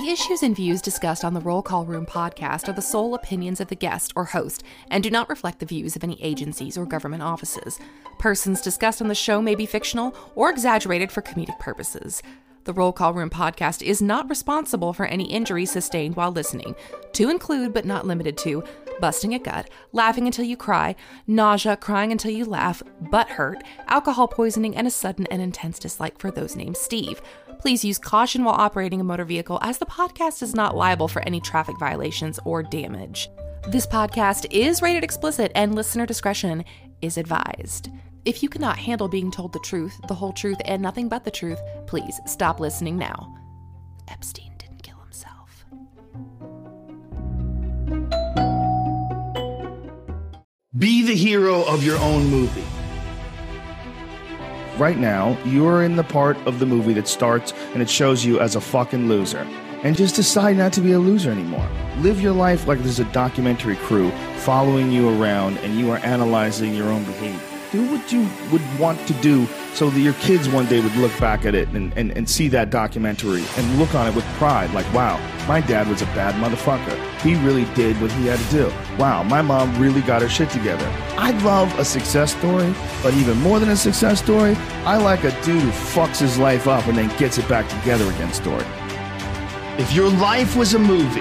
The issues and views discussed on the Roll Call Room podcast are the sole opinions of the guest or host and do not reflect the views of any agencies or government offices. Persons discussed on the show may be fictional or exaggerated for comedic purposes. The Roll Call Room podcast is not responsible for any injury sustained while listening, to include but not limited to busting a gut, laughing until you cry, nausea, crying until you laugh, butt hurt, alcohol poisoning, and a sudden and intense dislike for those named Steve. Please use caution while operating a motor vehicle as the podcast is not liable for any traffic violations or damage. This podcast is rated explicit and listener discretion is advised. If you cannot handle being told the truth, the whole truth, and nothing but the truth, please stop listening now. Epstein didn't kill himself. Be the hero of your own movie. Right now, you are in the part of the movie that starts and it shows you as a fucking loser. And just decide not to be a loser anymore. Live your life like there's a documentary crew following you around and you are analyzing your own behavior. Do what you would want to do so that your kids one day would look back at it and, and, and see that documentary and look on it with pride like, wow, my dad was a bad motherfucker. He really did what he had to do. Wow, my mom really got her shit together. I love a success story, but even more than a success story, I like a dude who fucks his life up and then gets it back together again story. If your life was a movie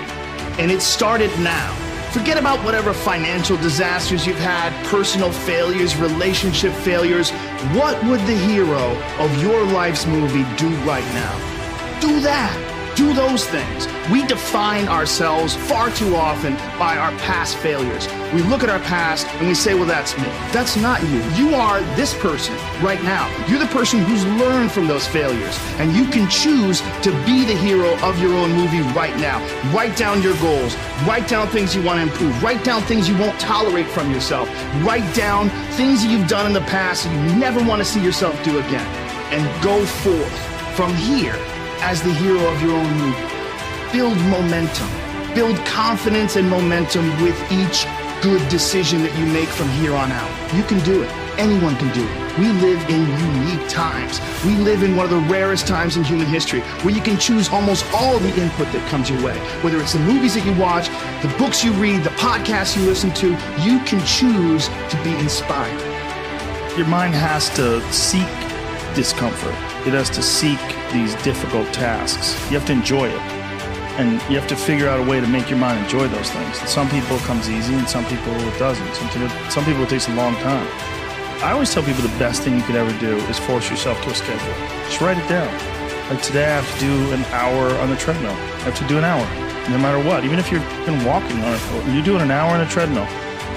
and it started now, Forget about whatever financial disasters you've had, personal failures, relationship failures. What would the hero of your life's movie do right now? Do that. Do those things. We define ourselves far too often by our past failures. We look at our past and we say, well, that's me. That's not you. You are this person right now. You're the person who's learned from those failures. And you can choose to be the hero of your own movie right now. Write down your goals. Write down things you want to improve. Write down things you won't tolerate from yourself. Write down things that you've done in the past that you never want to see yourself do again. And go forth from here as the hero of your own movie. Build momentum. Build confidence and momentum with each good decision that you make from here on out. You can do it. Anyone can do it. We live in unique times. We live in one of the rarest times in human history where you can choose almost all the input that comes your way. Whether it's the movies that you watch, the books you read, the podcasts you listen to, you can choose to be inspired. Your mind has to seek discomfort. It has to seek these difficult tasks. You have to enjoy it. And you have to figure out a way to make your mind enjoy those things. Some people it comes easy and some people it doesn't. Some people, some people it takes a long time. I always tell people the best thing you could ever do is force yourself to a schedule. Just write it down. Like today I have to do an hour on the treadmill. I have to do an hour, no matter what. Even if you're been walking on it, you're doing an hour on a treadmill.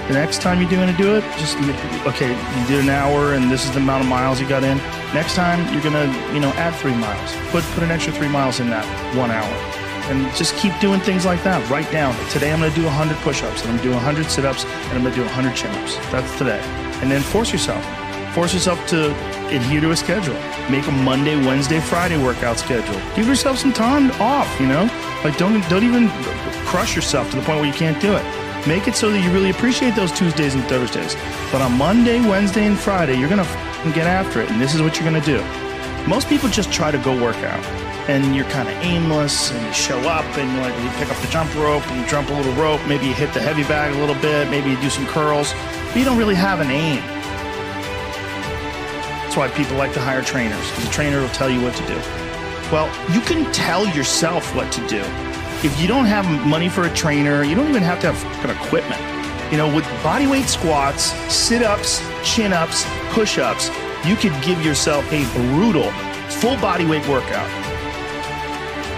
The next time you're going to do it, just okay. You did an hour, and this is the amount of miles you got in. Next time you're to, you know, add three miles. Put put an extra three miles in that one hour, and just keep doing things like that. Write down. Today I'm to do 100 push-ups, and I'm to do 100 sit-ups, and I'm to do 100 chin-ups. That's today, and then force yourself. Force yourself to adhere to a schedule. Make a Monday, Wednesday, Friday workout schedule. Give yourself some time off. You know, like don't don't even crush yourself to the point where you can't do it. Make it so that you really appreciate those Tuesdays and Thursdays. But on Monday, Wednesday, and Friday, you're going to get after it. And this is what you're going to do. Most people just try to go work out. And you're kind of aimless, and you show up, and you like you pick up the jump rope, and you jump a little rope. Maybe you hit the heavy bag a little bit. Maybe you do some curls, but you don't really have an aim. That's why people like to hire trainers, because a trainer will tell you what to do. Well, you can tell yourself what to do if you don't have money for a trainer, you don't even have to have equipment. You know, with bodyweight squats, sit ups, chin ups, push ups, you could give yourself a brutal full bodyweight workout.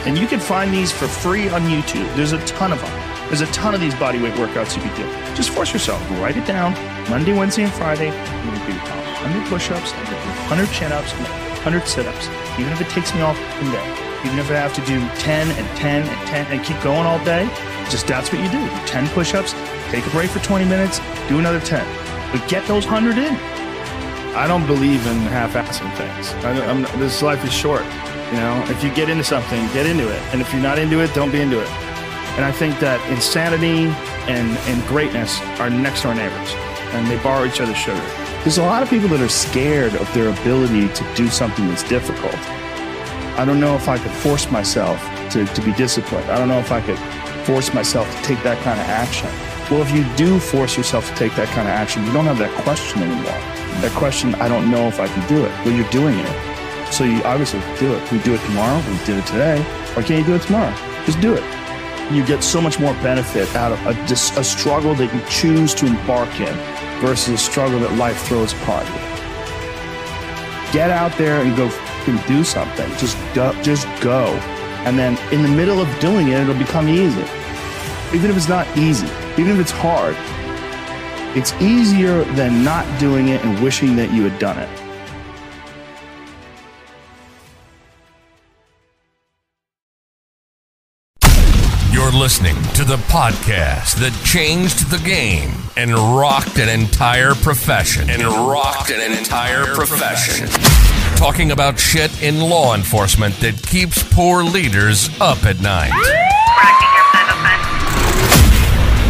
And you can find these for free on YouTube. There's a ton of them. There's a ton of these bodyweight workouts you can do. Just force yourself. Write it down. Monday, Wednesday, and Friday. I'm going to do 100 push ups. I'm going to do 100 chin ups. 100 sit ups, even if it takes me all day, even if I have to do 10 and 10 and 10 and keep going all day, just that's what you do. 10 push ups, take a break for 20 minutes, do another 10. But get those 100 in. I don't believe in half-assing things. I, I'm, this life is short. You know, if you get into something, get into it, and if you're not into it, don't be into it. And I think that insanity and and greatness are next door neighbors, and they borrow each other's sugar. There's a lot of people that are scared of their ability to do something that's difficult. I don't know if I could force myself to, to be disciplined. I don't know if I could force myself to take that kind of action. Well, if you do force yourself to take that kind of action, you don't have that question anymore. That question, I don't know if I can do it. Well, you're doing it. So you obviously do it. We do it tomorrow. We did it today. Why can't you do it tomorrow? Just do it. You get so much more benefit out of a, a struggle that you choose to embark in versus a struggle that life throws upon you. Get out there and go and do something. Just go, just go. And then in the middle of doing it, it'll become easy. Even if it's not easy, even if it's hard, it's easier than not doing it and wishing that you had done it. Listening to the podcast that changed the game and rocked an entire profession. And rocked an entire profession. Talking about shit in law enforcement that keeps poor leaders up at night.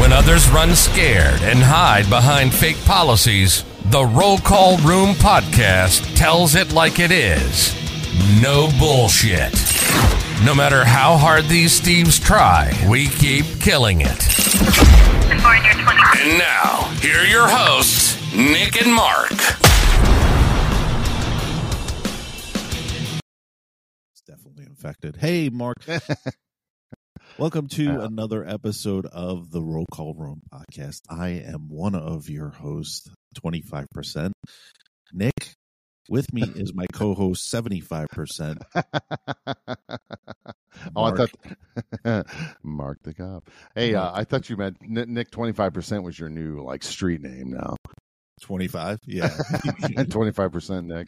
When others run scared and hide behind fake policies, the Roll Call Room podcast tells it like it is. No bullshit. No matter how hard these thieves try, we keep killing it. And now, here are your hosts, Nick and Marc. It's definitely infected. Hey, Marc. Welcome to another episode of the Roll Call Room podcast. I am one of your hosts, 25%. Nick, with me is my co host, 75%. oh, I Marc. thought Marc the cop. Hey, uh, I thought you meant Nick. Twenty five percent was your new like street name now. 25? Yeah. Twenty five percent, Nick.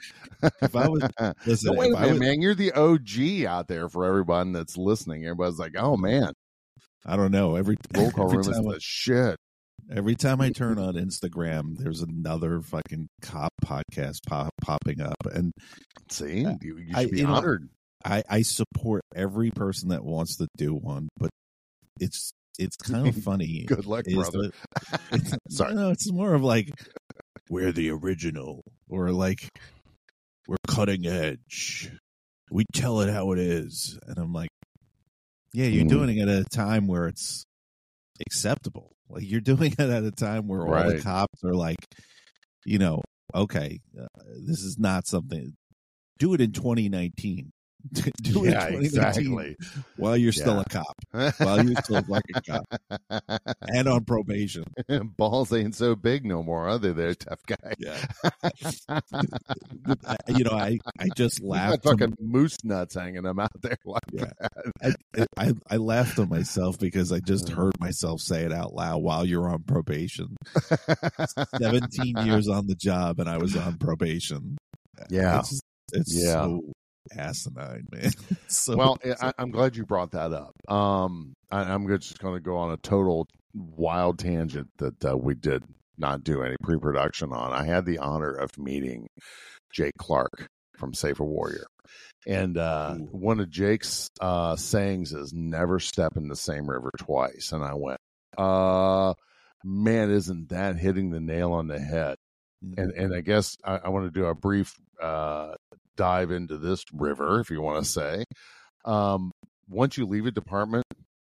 If I was- Listen, No, wait a minute, was- man. You're the OG out there for everyone that's listening. Everybody's like, "Oh man, I don't know. Every, roll call every room is the shit." Every time I turn on Instagram, there's another fucking cop podcast pop, popping up. And See, you, you should I- be you know, honored. I, I support every person that wants to do one, but it's it's kind of funny. Good luck, brother. Sorry. no, it's more of like we're the original, or like we're cutting edge. We tell it how it is, and I'm like, yeah, you're Mm. doing it at a time where it's acceptable. Like you're doing it at a time where all the cops are like, you know, okay, uh, this is not something. Do it in 2019. do it in 2019 exactly. while you're still a cop, while you're still a fucking cop, and on probation. Balls ain't so big no more, are they? There, tough guy. Yeah. You know, I I just laughed. fucking moose nuts hanging them out there like Yeah. that. I, I I laughed to myself because I just heard myself say it out loud while you're on probation. 17 years on the job, and I was on probation. Yeah. it's, it's Yeah. so asinine, man. So, well, I, I'm glad you brought that up. Um, I, I'm just going to go on a total wild tangent that uh, we did not do any pre-production on. I had the honor of meeting Jake Clark from Save a Warrior, and uh, one of Jake's uh, sayings is "Never step in the same river twice." And I went, "Uh, man, isn't that hitting the nail on the head?" and and I guess I, I want to do a brief uh, dive into this river, if you want to say. Um, once you leave a department,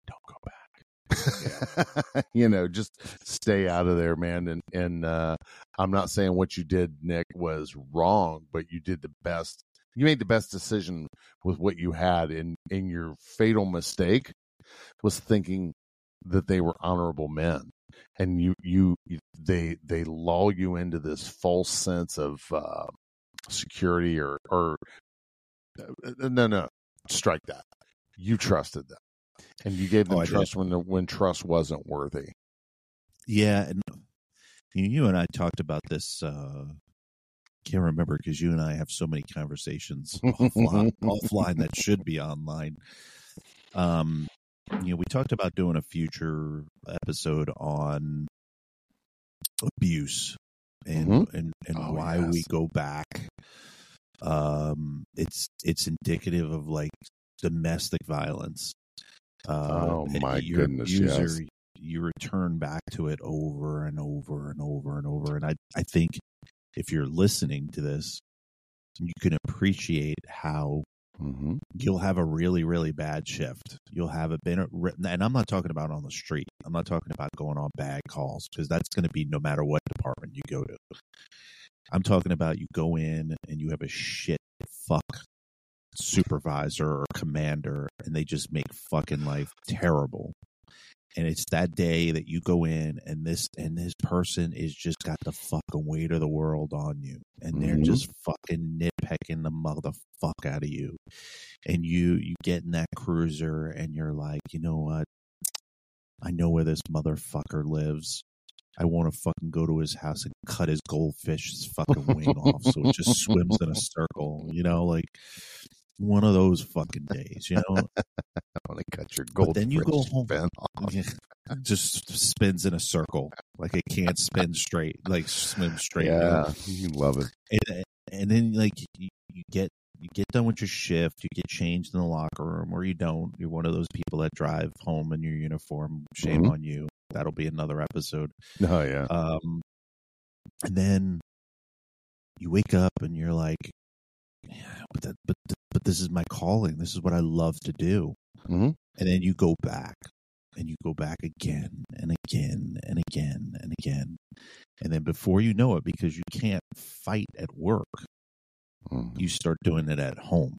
don't go back. you know, just stay out of there, man. And and uh, I'm not saying what you did, Nick, was wrong, but you did the best. You made the best decision with what you had, and and your fatal mistake was thinking that they were honorable men and you you they they lull you into this false sense of uh, security or or uh, no no strike that. You trusted them and you gave them Oh, trust when the, when trust wasn't worthy. Yeah, and you, you and I talked about this uh, can't remember because you and I have so many conversations offline, offline that should be online. Um, you know, we talked about doing a future episode on abuse and Mhm. and and Oh, why yes. we go back. Um, it's it's indicative of like domestic violence. Uh, Oh, my your goodness, abuser, yes. You return back to it over and over and over and over, and I I think if you're listening to this, you can appreciate how hmm you'll have a really really bad shift. You'll have a been and i'm not talking about on the street. I'm not talking about going on bad calls because that's going to be no matter what department you go to. I'm talking about you go in and you have a shit fuck supervisor or commander and they just make fucking life terrible and it's that day that you go in and this and this person is just got the fucking weight of the world on you and they're Mhm. just fucking nitpicking the motherfuck out of you. And you you get in that cruiser and you're like you know what? I know where this motherfucker lives. I want to fucking go to his house and cut his goldfish's fucking wing off so it just swims in a circle you know like one of those fucking days you know I want to cut your But gold. then you go home. Just spins in a circle like it can't spin straight like swim straight Yeah, you love it. and, and then like you, you get you get done with your shift you get changed in the locker room or you don't you're one of those people that drive home in your uniform shame Mhm. on you that'll be another episode Oh yeah. um and then you wake up and you're like yeah but that, but but this is my calling this is what i love to do Mhm. and then you go back and you go back again and again and again and again and then before you know it because you can't fight at work Mhm. you start doing it at home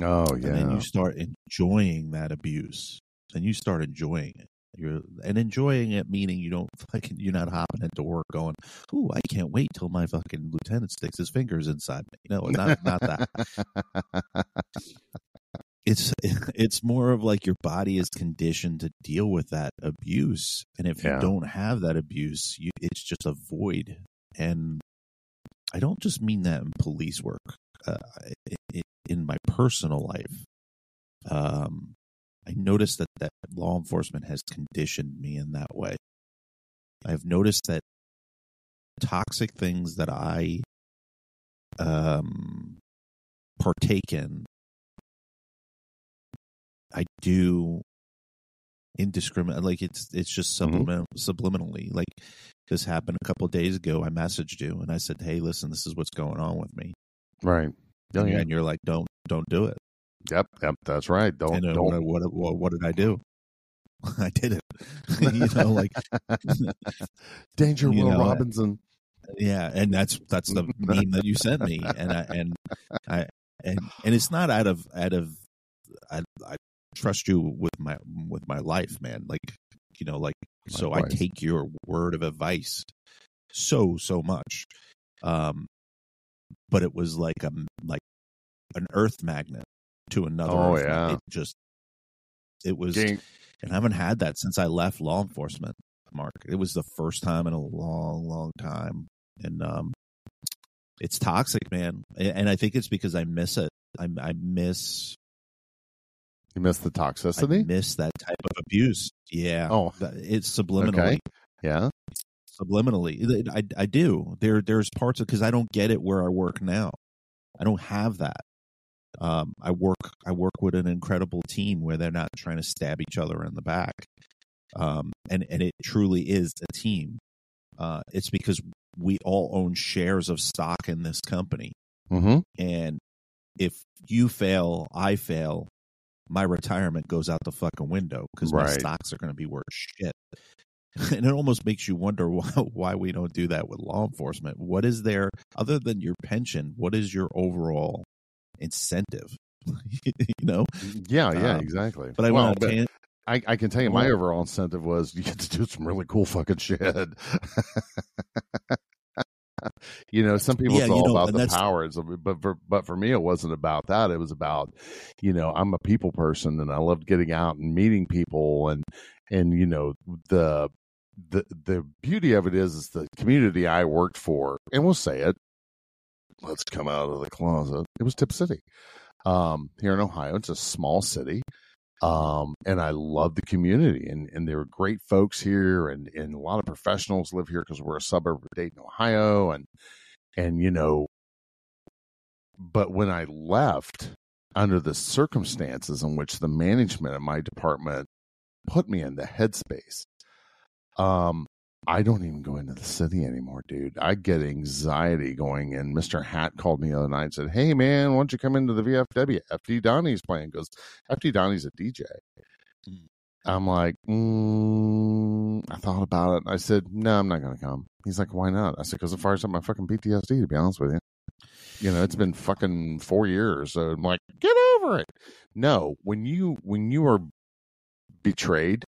Oh yeah. and then you start enjoying that abuse and you start enjoying it you're and enjoying it meaning you don't fucking you're not hopping into work going ooh i can't wait till my fucking lieutenant sticks his fingers inside me. No not not that. It's it's more of like your body is conditioned to deal with that abuse and if Yeah. you don't have that abuse you, it's just a void. And i don't just mean that in police work uh, in my personal life. Um i noticed that that law enforcement has conditioned me in that way i've noticed that toxic things that i um partake in I do indiscriminate like it's it's just subliminal subliminally like this happened a couple of days ago I messaged you and I said hey listen this is what's going on with me right. Oh, yeah. and you're like don't don't do it Yep. Yep. That's right. Don't and uh, don't. what, what what did I do I did it you know like Danger, Will know, Robinson. yeah and that's that's the meme that you sent me and I and I and and it's not out of out of I I trust you with my with my life man like you know like so I take your word of advice so so much um but it was like a like an earth magnet to another Oh, yeah. it just it was and I haven't had that since I left law enforcement, Marc. It was the first time in a long, long time. And um it's toxic, man. And I think it's because I miss it. I, I miss You missed the I toxicity. miss that type of abuse. Yeah. Oh. It's subliminally. Okay. Yeah. Subliminally. I, I do. There there's parts of because I don't get it where I work now. I don't have that. Um, I work I work with an incredible team where they're not trying to stab each other in the back, um, and and it truly is a team. Uh, it's because we all own shares of stock in this company, Mm-hmm. and if you fail, I fail, my retirement goes out the fucking window because my stocks are going to be worth shit. And it almost makes you wonder why, why we don't do that with law enforcement. What is there other than your pension? What is your overall incentive? you know, Yeah. Yeah. Um, exactly. but I well, want to. I, I can tell you, my Well- overall incentive was you get to do some really cool fucking shit. you know, some people Yeah, it's all know, about the powers, but for but for me, it wasn't about that. It was about, you know, I'm a people person, and I loved getting out and meeting people, and and you know the the the beauty of it is is the community I worked for, and we'll say it, let's come out of the closet. It was Tipp City um, here in Ohio. It's a small city. Um, and I love the community and, and there are great folks here and, and a lot of professionals live here because we're a suburb of Dayton, Ohio. And, and, you know, but when I left under the circumstances in which the management of my department put me in the headspace, um, I don't even go into the city anymore, dude. I get anxiety going in. Mr. Hat called me the other night and said, Hey, man, why don't you come into the VFW? FD Donnie's playing because FD Donnie's a DJ. Mm. I'm like, mm, I thought about it. I said, No, I'm not going to come. He's like, Why not? I said, Because it fires up my fucking PTSD, to be honest with you. You know, it's been fucking four years. So I'm like, Get over it. No, when you, when you are betrayed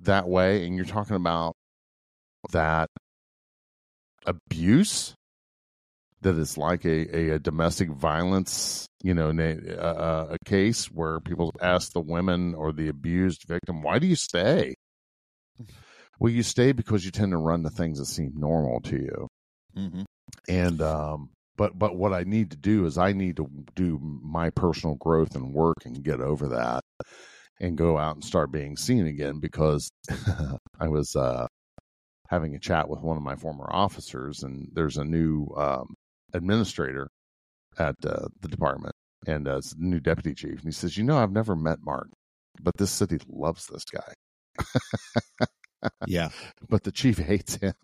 that way and you're talking about that abuse that is like a, a, a domestic violence, you know, a, a case where people ask the women or the abused victim, why do you stay? Well, you stay because you tend to run the things that seem normal to you. Mm-hmm. And, um, but, but what I need to do is I need to do my personal growth and work and get over that and go out and start being seen again because I was, uh, having a chat with one of my former officers, and there's a new um, administrator at uh, the department and uh, new deputy chief. And he says, You know, I've never met Marc, but this city loves this guy. yeah. But the chief hates him.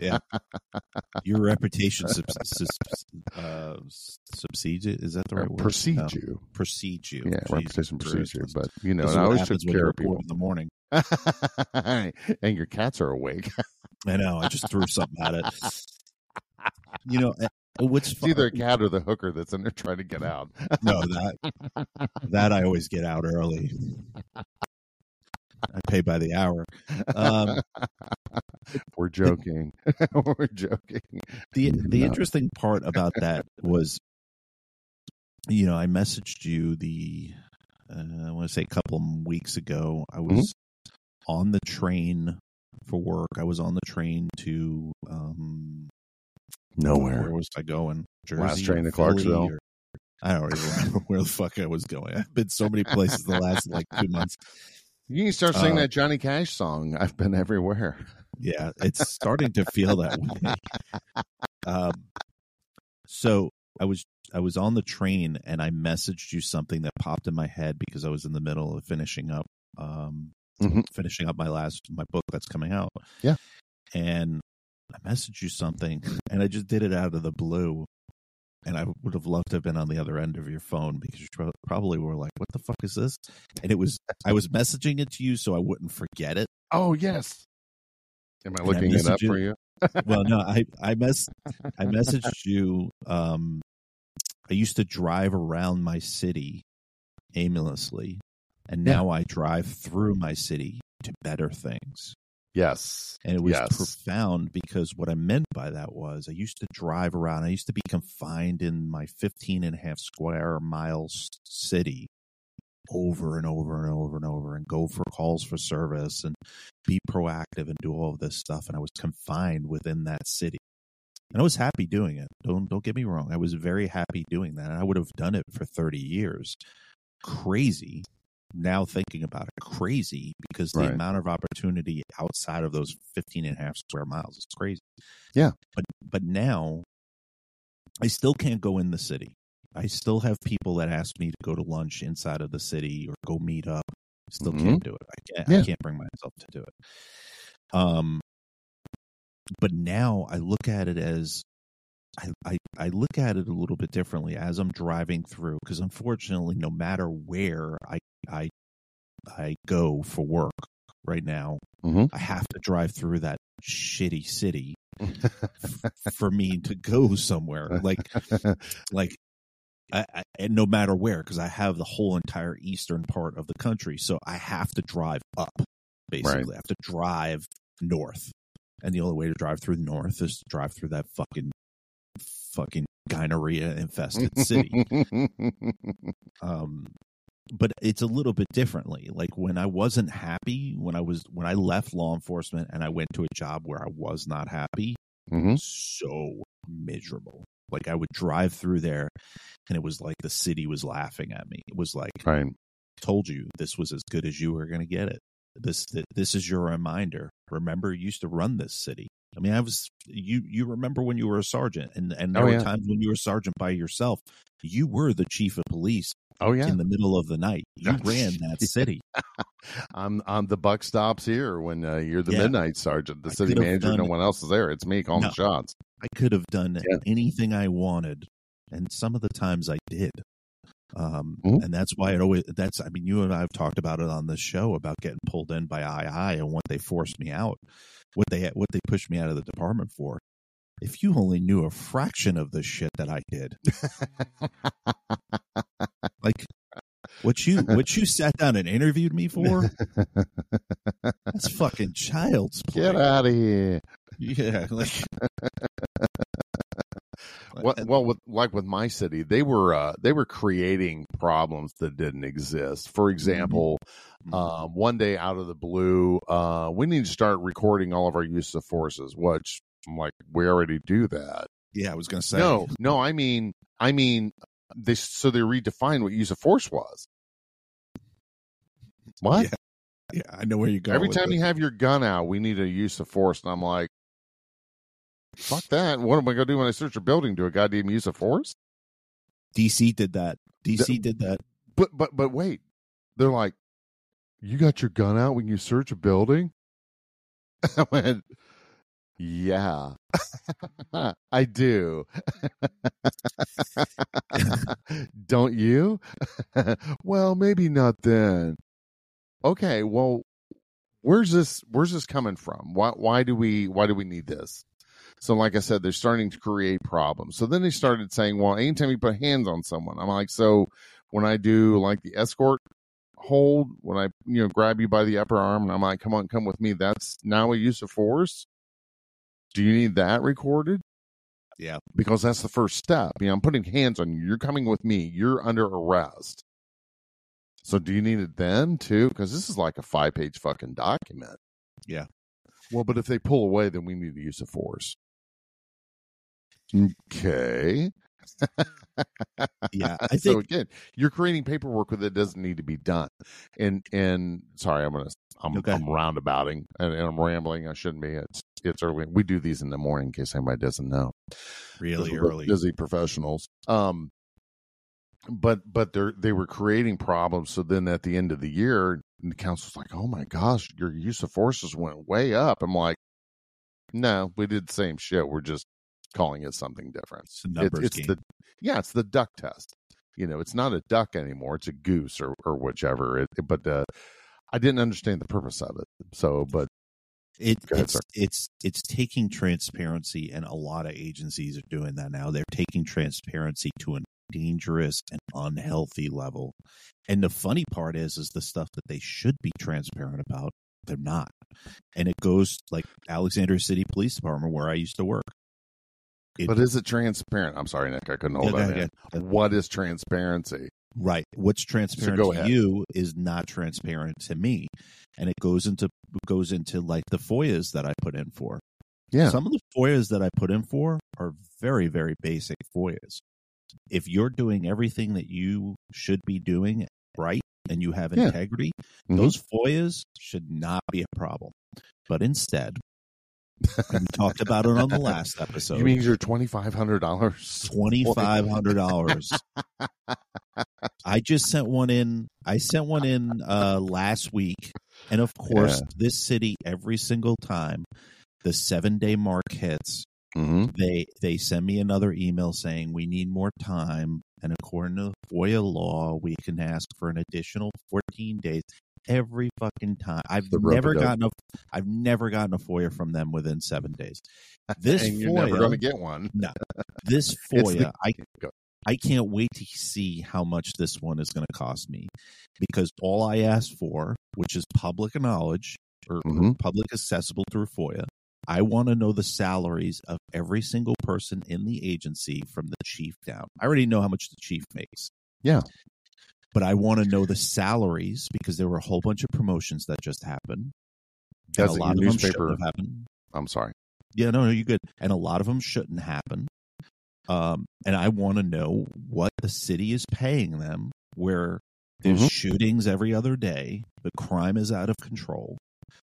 yeah. Your reputation sub- uh, subsides it. Is that the right word? Precedes no. you. Precedes you. Yeah, Jesus reputation precedes you. But, you know, I always took care of people in the morning. and your cats are awake. I know. I just threw something at it. You know, eh, what's it's either a cat or the hooker that's in there trying to get out. no, that that I always get out early. I pay by the hour. Um, We're joking. We're joking. The the no. interesting part about that was, you know, I messaged you the uh, I want to say a couple of weeks ago. I mm-hmm. was on the train for work. I was on the train to um, nowhere. Where was I going? Jersey, last train to Clarksville. Or, I don't even remember where the fuck I was going. I've been so many places the last like two months. You can start singing uh, that Johnny Cash song. I've been everywhere. Yeah, it's starting to feel that way. Um, so I was I was on the train and I messaged you something that popped in my head because I was in the middle of finishing up um, mm-hmm. finishing up my last my book that's coming out. Yeah. And I messaged you something and I just did it out of the blue. And I would have loved to have been on the other end of your phone because you probably were like, "What the fuck is this?" And it was I was messaging it to you so I wouldn't forget it. Oh yes. Am I looking I it up you, for you? well, no, I I mess I messaged you. Um, I used to drive around my city aimlessly and now yeah. I drive through my city to better things. Yes. And it was yes. profound because what I meant by that was I used to drive around. I used to be confined in my 15 and a half square mile city over and over and over and over and go for calls for service and be proactive and do all of this stuff. And I was confined within that city. And I was happy doing it. Don't don't get me wrong. I was very happy doing that. And I would have done it for 30 years. Crazy now thinking about it crazy because the right. amount of opportunity outside of those 15 and a half square miles is crazy. Yeah. But but now I still can't go in the city. I still have people that ask me to go to lunch inside of the city or go meet up. Still mm-hmm. can't do it. I can't yeah. I can't bring myself to do it. Um but now I look at it as I, I, I look at it a little bit differently as I'm driving through because unfortunately, no matter where I I I go for work right now, mm-hmm. I have to drive through that shitty city for me to go somewhere. Like like I, I, and no matter where, because I have the whole entire eastern part of the country, so I have to drive up. Basically, right. I have to drive north, and the only way to drive through the north is to drive through that fucking fucking gonorrhea infested city. um, but it's a little bit differently. Like when I wasn't happy, when I was when I left law enforcement and I went to a job where I was not happy, mm-hmm. so miserable. Like I would drive through there, and it was like the city was laughing at me. It was like, Right. told you this was as good as you were going to get it. This this is your reminder. Remember, you used to run this city. I mean, I was you. You remember when you were a sergeant, and and there Oh, were yeah. times when you were a sergeant by yourself. You were the chief of police Oh yeah. in the middle of the night. You ran that city. I'm I'm the buck stops here when uh, you're the Yeah. midnight sergeant, the I city manager. No one else is there. It's me calling No. the shots. I could have done Yeah. anything I wanted, and some of the times I did. Um, Mhm. and that's why it always. That's. I mean, you and I have talked about it on this show about getting pulled in by II and what they forced me out, what they what they pushed me out of the department for. If you only knew a fraction of the shit that I did, like what you what you sat down and interviewed me for, that's fucking child's play. Get out of here. Yeah, like Well, well, with like with my city, they were uh, they were creating problems that didn't exist. For example, Mhm. um, one day out of the blue, uh, we need to start recording all of our use of forces. Which I'm like, we already do that. yeah, I was gonna say No, no, I mean, I mean, they so they redefined what use of force was. What? Yeah. Yeah, I know where you go. Every time you have your gun out, we need a use of force, and I'm like, fuck that. What am I gonna do when I search a building? Do a goddamn use of force? DC did that. DC did that. But but but wait, they're like, you got your gun out when you search a building? I went, yeah, I do. Don't you? well, maybe not then. Okay, well, where's this? Where's this coming from? Why why do we why do we need this? So, like I said, they're starting to create problems. So then they started saying, well, anytime you put hands on someone, I'm like, so when I do like the escort hold, when I you know grab you by the upper arm, and I'm like, come on, come with me. That's now a use of force. Do you need that recorded? Yeah. because that's the first step. You know, I'm putting hands on you. You're coming with me. You're under arrest. So do you need it then too? Because this is like a five page fucking document. Yeah. Well, but if they pull away, then we need to use of force. Okay. Yeah, I so again, you're creating paperwork that doesn't need to be done. And and sorry, I'm gonna I'm, Okay. I'm roundabouting and, and I'm rambling. I shouldn't be. It's it's early. We do these in the morning in case anybody doesn't know really early. busy professionals. Um, but but they they were creating problems. So then at the end of the year, the council's like, "Oh my gosh, your use of forces went way up." I'm like, "No, we did the same shit. We're just calling it something different. It's numbers it's the yeah, it's the duck test. You know, it's not a duck anymore. It's a goose or or whichever. It, but uh, I didn't understand the purpose of it. So, but It, ahead, it's sir. it's it's taking transparency, and a lot of agencies are doing that now. They're taking transparency to a dangerous and unhealthy level. And the funny part is, is the stuff that they should be transparent about, they're not. And it goes like Alexandria City Police Department, where I used to work. It- but is it transparent? I'm sorry, Nick. I couldn't hold Yeah, that yeah, in. What is transparency? Right. What's transparent go to you is not transparent to me. And it goes into goes into like the FOIAs that I put in for. Yeah. Some of the FOIAs that I put in for are very, very basic FOIAs. If you're doing everything that you should be doing right and you have Yeah. integrity, Mhm. those FOIAs should not be a problem. But instead, and we talked about it on the last episode. you mean your twenty five hundred dollars? twenty five hundred dollars. I just sent one in. I sent one in uh, last week, and of course, Yeah. this city every single time the seven day mark hits, Mm-hmm. they they send me another email saying we need more time, and according to FOIA law, we can ask for an additional fourteen days. Every fucking time, I've never gotten a, I've never gotten a FOIA from them within seven days. This and you're FOIA, never going to get one. no, this It's the- FOIA, I I can't wait to see how much this one is going to cost me because all I asked for, which is public knowledge or, or Mhm. public accessible through FOIA, I want to know the salaries of every single person in the agency from the chief down. I already know how much the chief makes. Yeah. But I want to know the salaries because there were a whole bunch of promotions that just happened. That's a lot of them shouldn't newspaper. have happened. I'm sorry. Yeah, no, no, you're good. And a lot of them shouldn't happen. Um, and I want to know what the city is paying them, where there's Mhm. shootings every other day, the crime is out of control,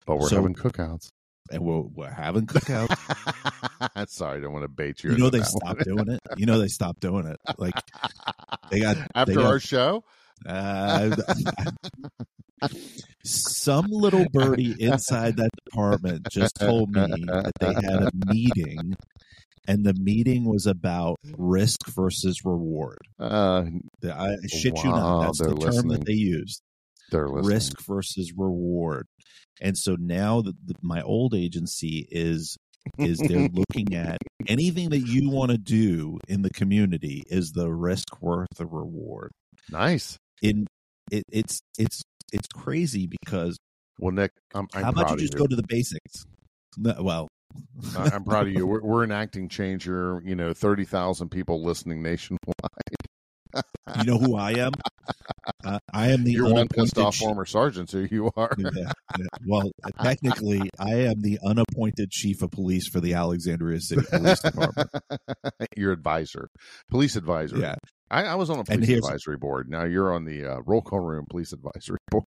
But we're So- having cookouts. and we're, we're having cookouts. Sorry, I don't want to bait you. you know they stopped doing it. You know they stopped doing it. Like they got after they got- our show. Uh, some little birdie inside that department just told me that they had a meeting, and the meeting was about risk versus reward. Uh, I shit you Wow, not. That's the term listening. that they used. they're listening. Risk versus reward. And so now the, the, my old agency is is they're looking at anything that you want to do in the community is the risk worth the reward. nice. In it, it's it's it's crazy because Well, Nick, I'm, I'm how about you just you. go to the basics? No, well, I'm proud of you. We're, we're enacting change here. You know, thirty thousand people listening nationwide. you know who I am. Uh, I am the You're one pissed off former sergeant, so you are. Yeah, yeah. Well, technically, I am the unappointed chief of police for the Alexandria City Police Department. Your advisor, police advisor. Yeah, I, I was on a police advisory board. Now you're on the uh, roll call room police advisory board.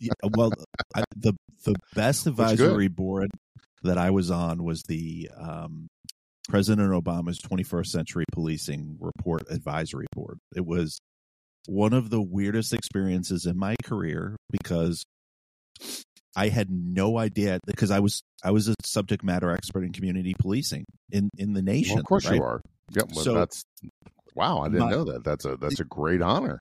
Yeah, well, I, the the best advisory board that I was on was the um, President Obama's 21st Century Policing Report Advisory Board. It was one of the weirdest experiences in my career because I had no idea because I was I was a subject matter expert in community policing in in the nation. Well, of course right? you are. Yep. Well, So- that's wow. I didn't My- know that. That's a that's a great honor.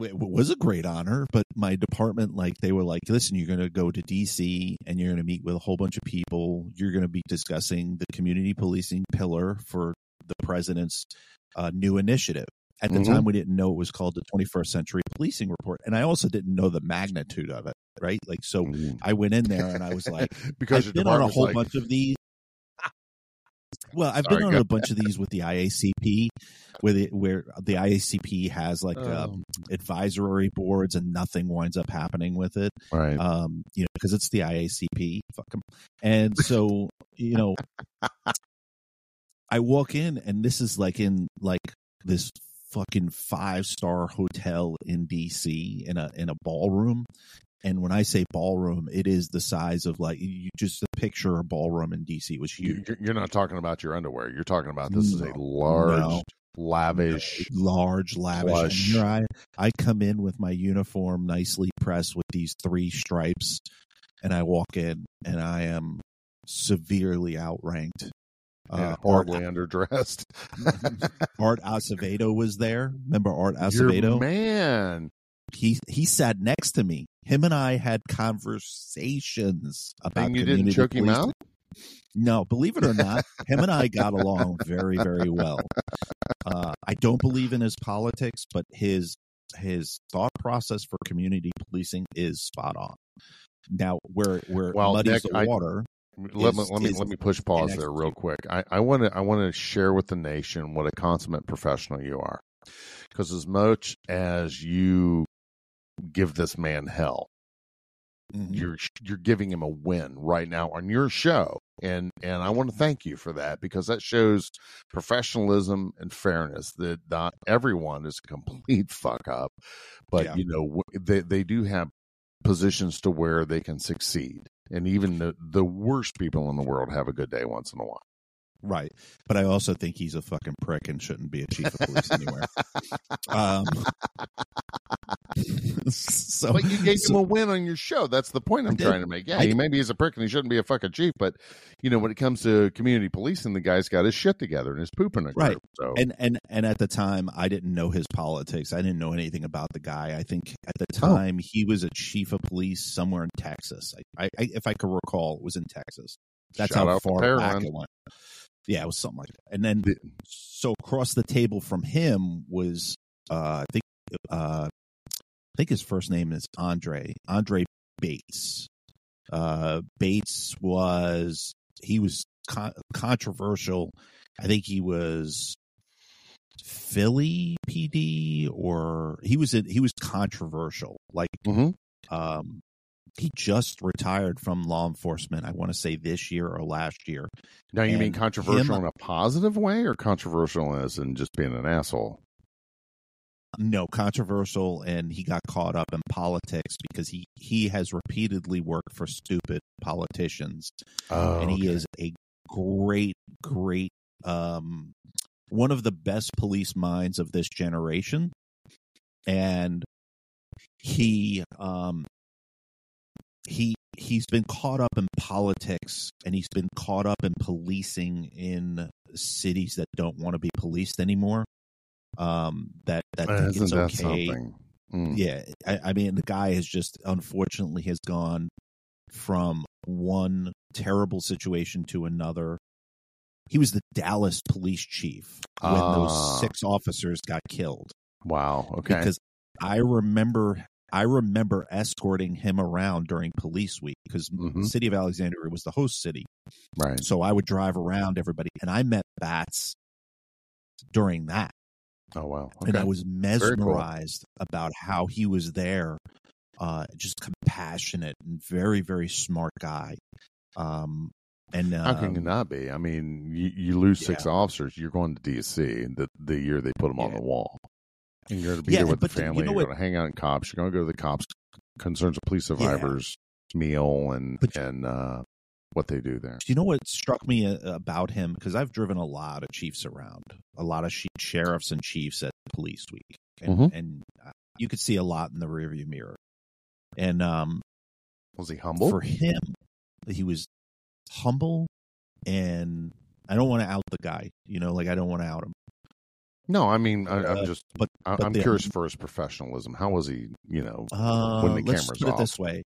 it was a great honor, but my department, like, they were like, listen, you're going to go to DC and you're going to meet with a whole bunch of people. You're going to be discussing the community policing pillar for the president's uh, new initiative. At the Mhm. time, we didn't know it was called the 21st Century Policing Report. And I also didn't know the magnitude of it, right? Like, so Mm. I went in there and I was like, because I've been on a whole like, bunch of these. Well, I've Sorry, been on a bunch of these with the IACP, where the, where the IACP has like Oh. um, advisory boards and nothing winds up happening with it. right. Um, you know, because it's the IACP. Fuck 'em. And so, you know, I walk in and this is like in like this fucking five star hotel in DC in a in a ballroom. And when I say ballroom, it is the size of like you just picture a ballroom in DC. Was huge. You- You're not talking about your underwear. You're talking about this is a large, no. lavish. large, lavish. And Plush. here I, I come in with my uniform nicely pressed with these three stripes, and I walk in, and I am severely outranked. Uh, Art, horribly underdressed. Art Acevedo was there. Remember Art Your Acevedo? man. He he sat next to me. Him and I had conversations about. And you didn't choke him out? No, believe it or not, him and I got along very, very well. Uh, I don't believe in his politics, but his his thought process for community policing is spot on. Now, where where Well, muddies Nick, the I- water, Let me let me let me push pause there real quick. I want to I want to share with the nation what a consummate professional you are, because as much as you give this man hell, Mhm. you're you're giving him a win right now on your show and and I want to thank you for that because that shows professionalism and fairness that not everyone is a complete fuck up but Yeah. you know they they do have positions to where they can succeed and even the the worst people in the world have a good day once in a while right? But I also think he's a fucking prick and shouldn't be a chief of police anywhere. Um, so, but you gave so- him a win on your show. That's the point I'm trying to make. Yeah, I he maybe he's a prick and he shouldn't be a fucking chief, but you know when it comes to community policing, the guy's got his shit together and is pooping a Right. group. So and and and at the time i didn't know his politics i didn't know anything about the guy i think at the Oh. time he was a chief of police somewhere in texas I, I, if i could recall it was in texas that's Shout how far back it went yeah it was something like that and then The- so across the table from him was uh i think uh i think his first name is andre andre bates uh bates was he was con- controversial i think he was Philly PD or he was in, he was controversial. Like Mhm. um he just retired from law enforcement. I want to say this year or last year. Now, you mean controversial him- in a positive way, or controversial as in just being an asshole? no controversial and he got caught up in politics because he he has repeatedly worked for stupid politicians Oh, and he okay. is a great great um one of the best police minds of this generation and he um he he's been caught up in politics and he's been caught up in policing in cities that don't want to be policed anymore um that that think Isn't it's okay? Mm. yeah I, I mean the guy has just unfortunately has gone from one terrible situation to another he was the dallas police chief when Ah. those six officers got killed Wow. Okay. because i remember i remember escorting him around during police week because Mhm. the city of alexandria was the host city right. so i would drive around everybody and i met bats during that Oh wow. and Okay. I was cool. mesmerized about how he was there, uh, just compassionate and very, very smart guy. Um, and How can you um, not be? I mean, you, you lose six officers, you're going to DC the the year they put them on the wall. And you're going to be Yeah, there with the but the- you family. know you're going to hang out in cops. You're going to go to the cops concerns of police survivors meal and But- and uh, what they do there. Do you know what struck me uh, about him because I've driven a lot of chiefs around, a lot of she- sheriffs and chiefs at police week, and, Mhm. and uh, you could see a lot in the rearview mirror. And um, Was he humble? for him, he was humble, and I don't want to out the guy. You know, like I don't want to out him. No, I mean, I, I'm Uh, just. but but I'm the- curious for his professionalism. How was he? You know, Uh, when the let's camera's put it this way.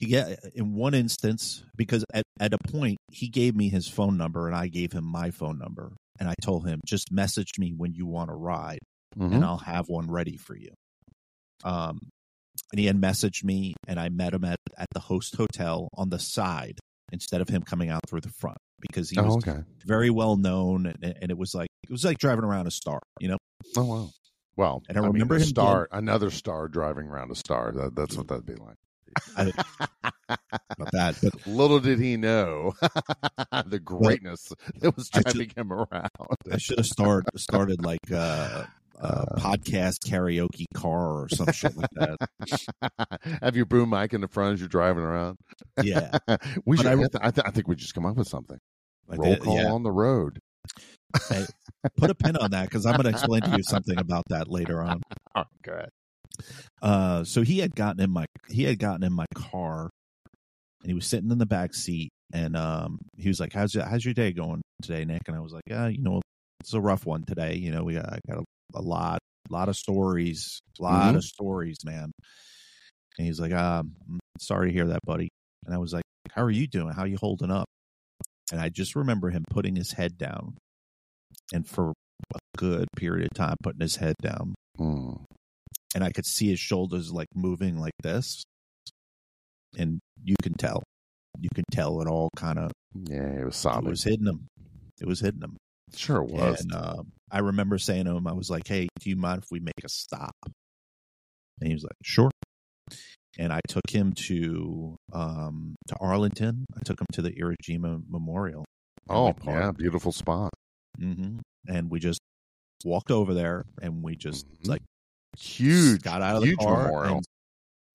yeah in one instance because at, at a point he gave me his phone number and I gave him my phone number and I told him just message me when you want to ride Mhm. and I'll have one ready for you. Um, and he had messaged me and I met him at at the host hotel on the side instead of him coming out through the front because he was oh, okay. very well known and, and it was like was like driving around a star, you know. Oh wow. Well, And I mean, remember a him star, another star driving around a star. That, that's what that'd be like. I, about that, but Little did he know the greatness that was I driving him around. I should have start started like uh, a podcast karaoke car or some shit like that. Have your boom mic in the front as you're driving around. Yeah, we But should. I- I, th- I, th- I think we just come up with something. I Roll call yeah. on the road. Hey, put a pin on that because I'm going to explain to you something about that later on. Oh, good. Uh, so he had gotten in my he had gotten in my car, and he was sitting in the back seat, and um, he was like, "How's your How's your day going today, Nick?" And I was like, "Yeah, you know, it's a rough one today. You know, we got, I got a, a lot, a lot of stories, a lot Mhm. of stories, man." And he's like, um, I'm sorry to hear that, buddy. And I was like, How are you doing? How are you holding up? And I just remember him putting his head down and for a good period of time putting his head down. Mm. And I could see his shoulders like moving like this. And you can tell. You can tell it all kind of Yeah, it was solid. it was hitting him. It was hitting him. sure was. And uh, I remember saying to him, I was like, "Hey, do you mind if we make a stop?" And he was like, "Sure." And I took him to um, to Arlington. I took him to the Iwo Jima Memorial. oh, yeah, beautiful spot. Hmm And we just walked over there, and we just Mhm. like Huge, got out of the car. memorial. and-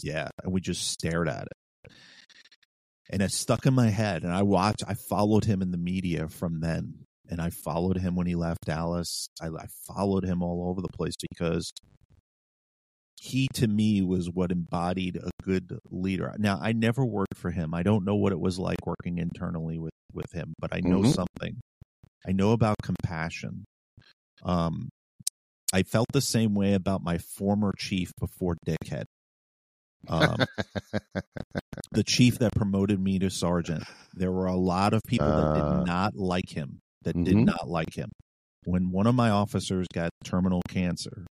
yeah, and we just stared at it, and it stuck in my head. And I watched. I followed him in the media from then, and I followed him when he left Dallas. I, I followed him all over the place because he, to me, was what embodied a good leader. Now, I never worked for him. I don't know what it was like working internally with with him, but I know Mhm. something. I know about compassion. Um, I felt the same way about my former chief before Dickhead. Um, the chief that promoted me to sergeant. There were a lot of people that Uh, did not like him, that did mhm. not like him. When one of my officers got terminal cancer,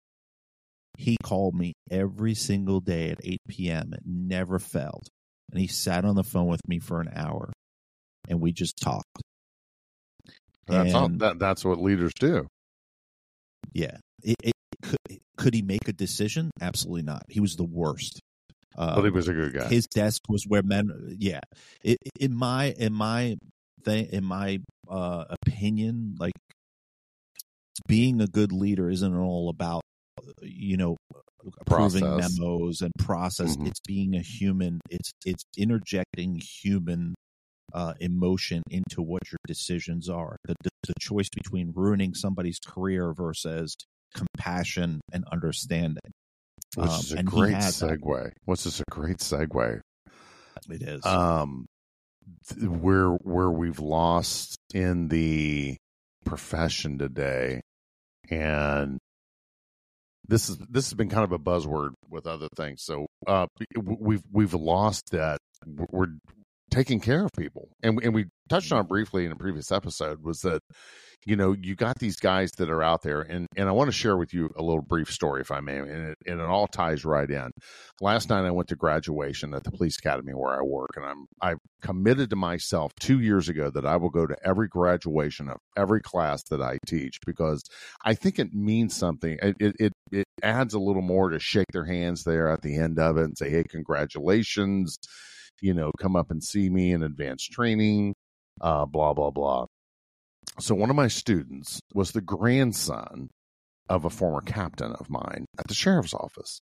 he called me every single day at 8 p.m. It never failed. And he sat on the phone with me for an hour and we just talked. That's all, that, that's what leaders do. Yeah. It, it, could, could he make a decision? Absolutely not. He was the worst. Uh, but he was a good guy. his desk was where men yeah it, in my in my thing in my uh opinion like being a good leader isn't all about you know approving Process. memos and process Mhm. it's being a human it's it's interjecting human uh emotion into what your decisions are the, the, the choice between ruining somebody's career versus compassion and understanding Which Um, is a great that. segue. What's this a great segue? it is um th- where where we've lost in the profession today and this is this has been kind of a buzzword with other things so uh we've we've lost that we're taking care of people and and we touched on mm-hmm. briefly in a previous episode was that you know you got these guys that are out there and and I want to share with you a little brief story if I may and it, and it all ties right in last night I went to graduation at the police academy where I work, and I'm I committed to myself two years ago that I will go to every graduation of every class that I teach because I think it means something. It it it, it adds a little more to shake their hands there at the end of it and say, "Hey, congratulations." You know, come up and see me in advanced training, uh, blah blah blah. So one of my students was the grandson of a former captain of mine at the sheriff's office.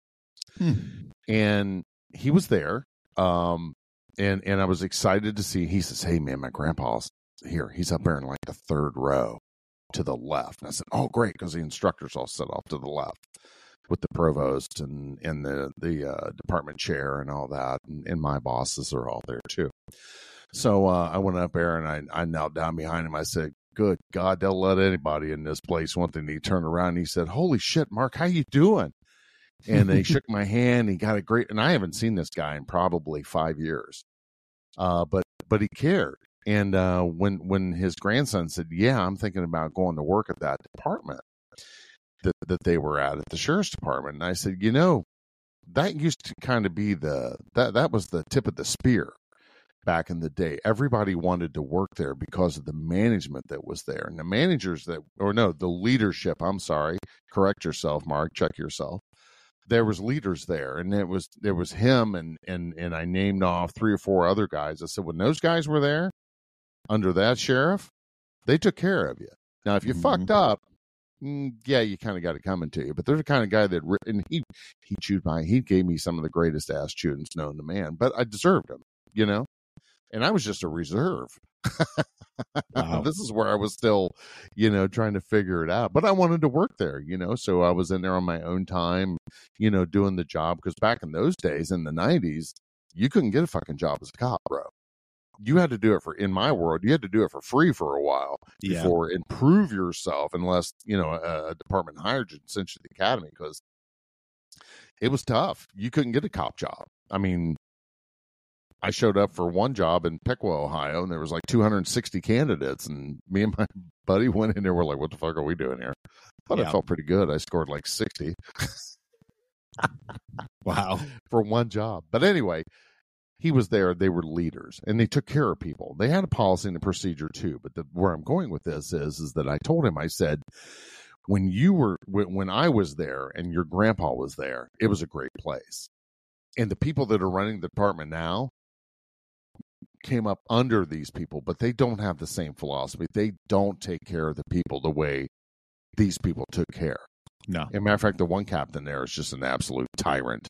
And he was there um and and i was excited to see he says hey man my grandpa's here. He's up there in like the third row to the left. And i said oh great because the instructors all sit off to the left with the provost and and the the uh, department chair and all that and, and my bosses are all there too. So uh, i went up there and i i knelt down behind him. I said good god they'll let anybody in this place. One thing he turned around and he said holy shit Marc how you doing? And they shook my hand. He got a great, and I haven't seen this guy in probably five years. Uh, but but he cared, and uh, when when his grandson said, "Yeah, I'm thinking about going to work at that department that that they were at at the sheriff's department," and I said, "You know, that used to kind of be the that that was the tip of the spear." Back in the day, everybody wanted to work there because of the management that was there, and the managers that, or no, the leadership. I'm sorry, correct yourself, Marc. Check yourself there was leaders there and it was there was him and and and I named off three or four other guys. I said when those guys were there under that sheriff, they took care of you. Now if you Mhm. fucked up, Mm, yeah, you kind of got it coming to you. But they're the kind of guy that and he he chewed my he gave me some of the greatest ass chewings known to man, but I deserved them, you know. And I was just a reserve. Wow. this is where I was still, you know, trying to figure it out. But I wanted to work there, you know, so I was in there on my own time, you know, doing the job. Because back in those days, in the '90s, you couldn't get a fucking job as a cop, bro. You had to do it for in my world. You had to do it for free for a while Yeah. before improve yourself, unless you know a, a department hired you and sent you to the academy because it was tough. You couldn't get a cop job. I mean, I showed up for one job in Piqua, Ohio, and there was like 260 candidates, and me and my buddy went in there. We're like, "What the fuck are we doing here?" Thought I felt pretty good. I scored like 60 Wow. for one job. But anyway, he was there. They were leaders, and they took care of people. They had a policy and a procedure too. But the, where I'm going with this is, is that I told him, I said, when you were when, when I was there and your grandpa was there, it was a great place. And the people that are running the department now came up under these people, but they don't have the same philosophy. They don't take care of the people the way these people took care. No. As a matter of fact, the one captain there is just an absolute tyrant.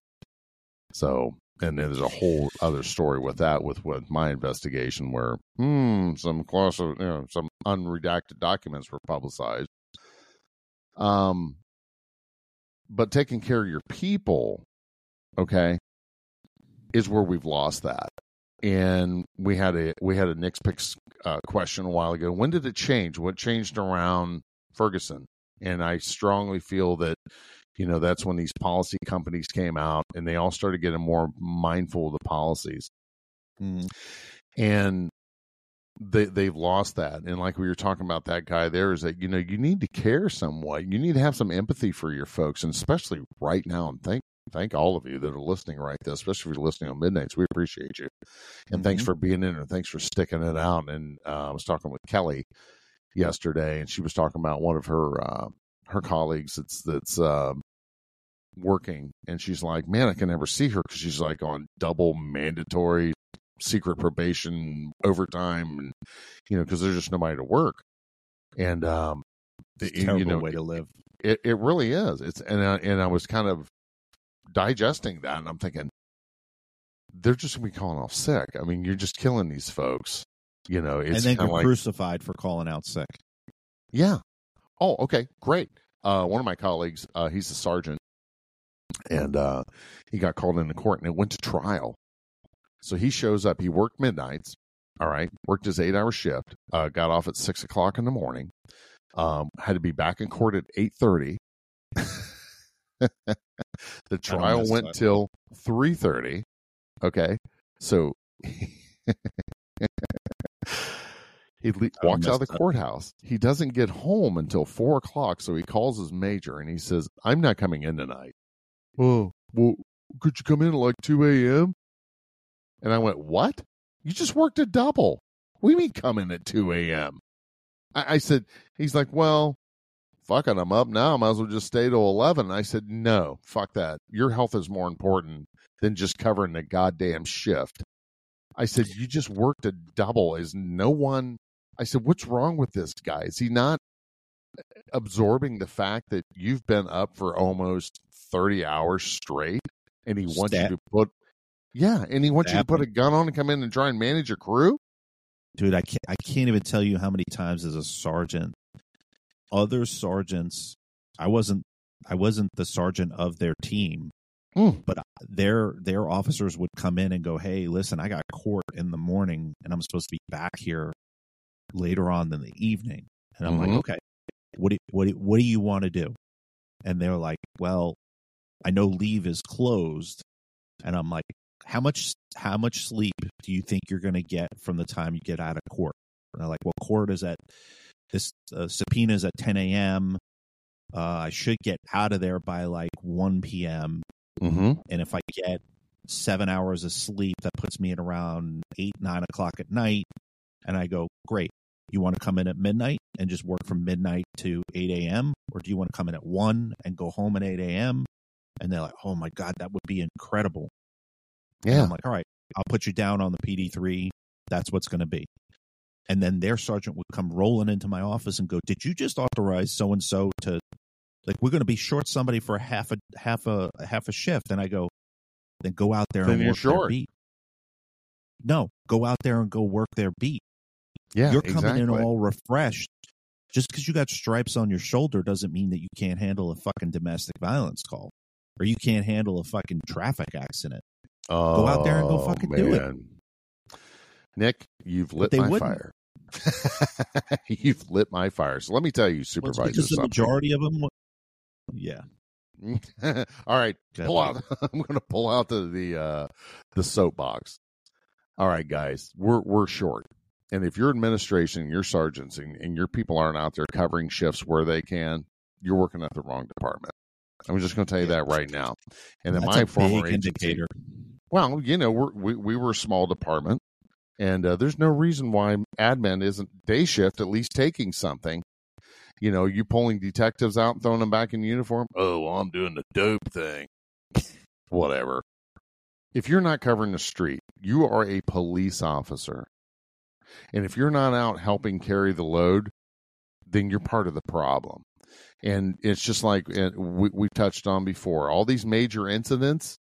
So, and there's a whole other story with that, with with my investigation, where hmm, some class, you know, some unredacted documents were publicized. Um, but taking care of your people, okay, is where we've lost that. And we had a we had a Nick's picks uh, question a while ago. When did it change? What changed around Ferguson? And I strongly feel that you know that's when these policy companies came out and they all started getting more mindful of the policies. Mm. and they they've lost that. And like we were talking about that guy there is that you know you need to care somewhat. You need to have some empathy for your folks and especially right now and thank thank all of you that are listening right now especially if you're listening on midnights. We appreciate you. And thanks for being in and thanks for sticking it out. And uh, i was talking with kelly yesterday and she was talking about one of her uh, her colleagues that's that's um working, and she's like, "Man, I can never see her because she's like on double mandatory secret probation overtime, and you know, because there's just nobody to work." And um, the, It's a terrible you know, way to live. it it really is. It's and I, and I was kind of digesting that, and I'm thinking they're just gonna be calling off sick. I mean, you're just killing these folks. You know, it's and then like, crucified for calling out sick. yeah. Oh, okay, great. Uh, one of my colleagues, uh, he's a sergeant, and uh, he got called into court, and it went to trial. So he shows up. He worked midnights. All right, worked his eight-hour shift. Uh, got off at six o'clock in the morning. Um, had to be back in court at eight thirty. the trial went till three thirty. Okay, so he le- walks out of the up. courthouse. He doesn't get home until four o'clock. So he calls his major and he says, "I'm not coming in tonight." Oh, well, could you come in at like two a.m.? And I went, "What? You just worked a double. What do you mean come in at two a.m.?" I, I said, "He's like, well." Fuck it, I'm up now. Might as well just stay till 11. I said, no, fuck that. Your health is more important than just covering the goddamn shift. I said, You just worked a double. Is no one. I said, What's wrong with this guy? Is he not absorbing the fact that you've been up for almost 30 hours straight and he wants Stat- you to put. Yeah, and he wants you to put a gun on and come in and try and manage a crew? dude i can't i can't even tell you how many times as a sergeant other sergeants i wasn't i wasn't the sergeant of their team Hmm. but their their officers would come in and go hey listen i got court in the morning and i'm supposed to be back here later on in the evening and i'm Mhm. like okay what do, what do, what do you want to do and they're like well i know leave is closed and i'm like how much how much sleep do you think you're going to get from the time you get out of court? And they're like, well, court is at this uh, subpoena is at 10 a.m. Uh, I should get out of there by like 1 p.m. Mm-hmm. And if I get seven hours of sleep, that puts me at around eight, nine o'clock at night. And I go, great. You want to come in at midnight and just work from midnight to 8 a.m. Or do you want to come in at 1 and go home at 8 a.m.? And they're like, oh my God, that would be incredible. And Yeah. I'm like, all right, I'll put you down on the PD3. That's what's going to be. And then their sergeant would come rolling into my office and go, "Did you just authorize so and so to, like, we're going to be short somebody for half a half a, a half a shift?" And I go, "Then go out there Then and you're work their short. beat." No, go out there and go work their beat. Yeah. You're coming in all refreshed. Just because you got stripes on your shoulder doesn't mean that you can't handle a fucking domestic violence call or you can't handle a fucking traffic accident. Go out there and go Oh, fucking do it. Nick, you've lit my wouldn't. fire. you've lit my fire. So let me tell you, Well, supervisor, because the majority of them. Yeah. All right, Go pull out. I'm going to pull out the the uh, the soapbox. All right, guys, we're we're short, and if your administration, your sergeants, and, and your people aren't out there covering shifts where they can, you're working at the wrong department. I'm just going to tell you that right now. And then my former agency, indicator. well, you know, we're, we we were a small department, and uh, there's no reason why admin isn't day shift at least taking something. You know, you pulling detectives out and throwing them back in uniform. Oh, well, I'm doing the dope thing. Whatever. If you're not covering the street, you are a police officer, and if you're not out helping carry the load, then you're part of the problem. And it's just like we, we touched on before. All these major incidents,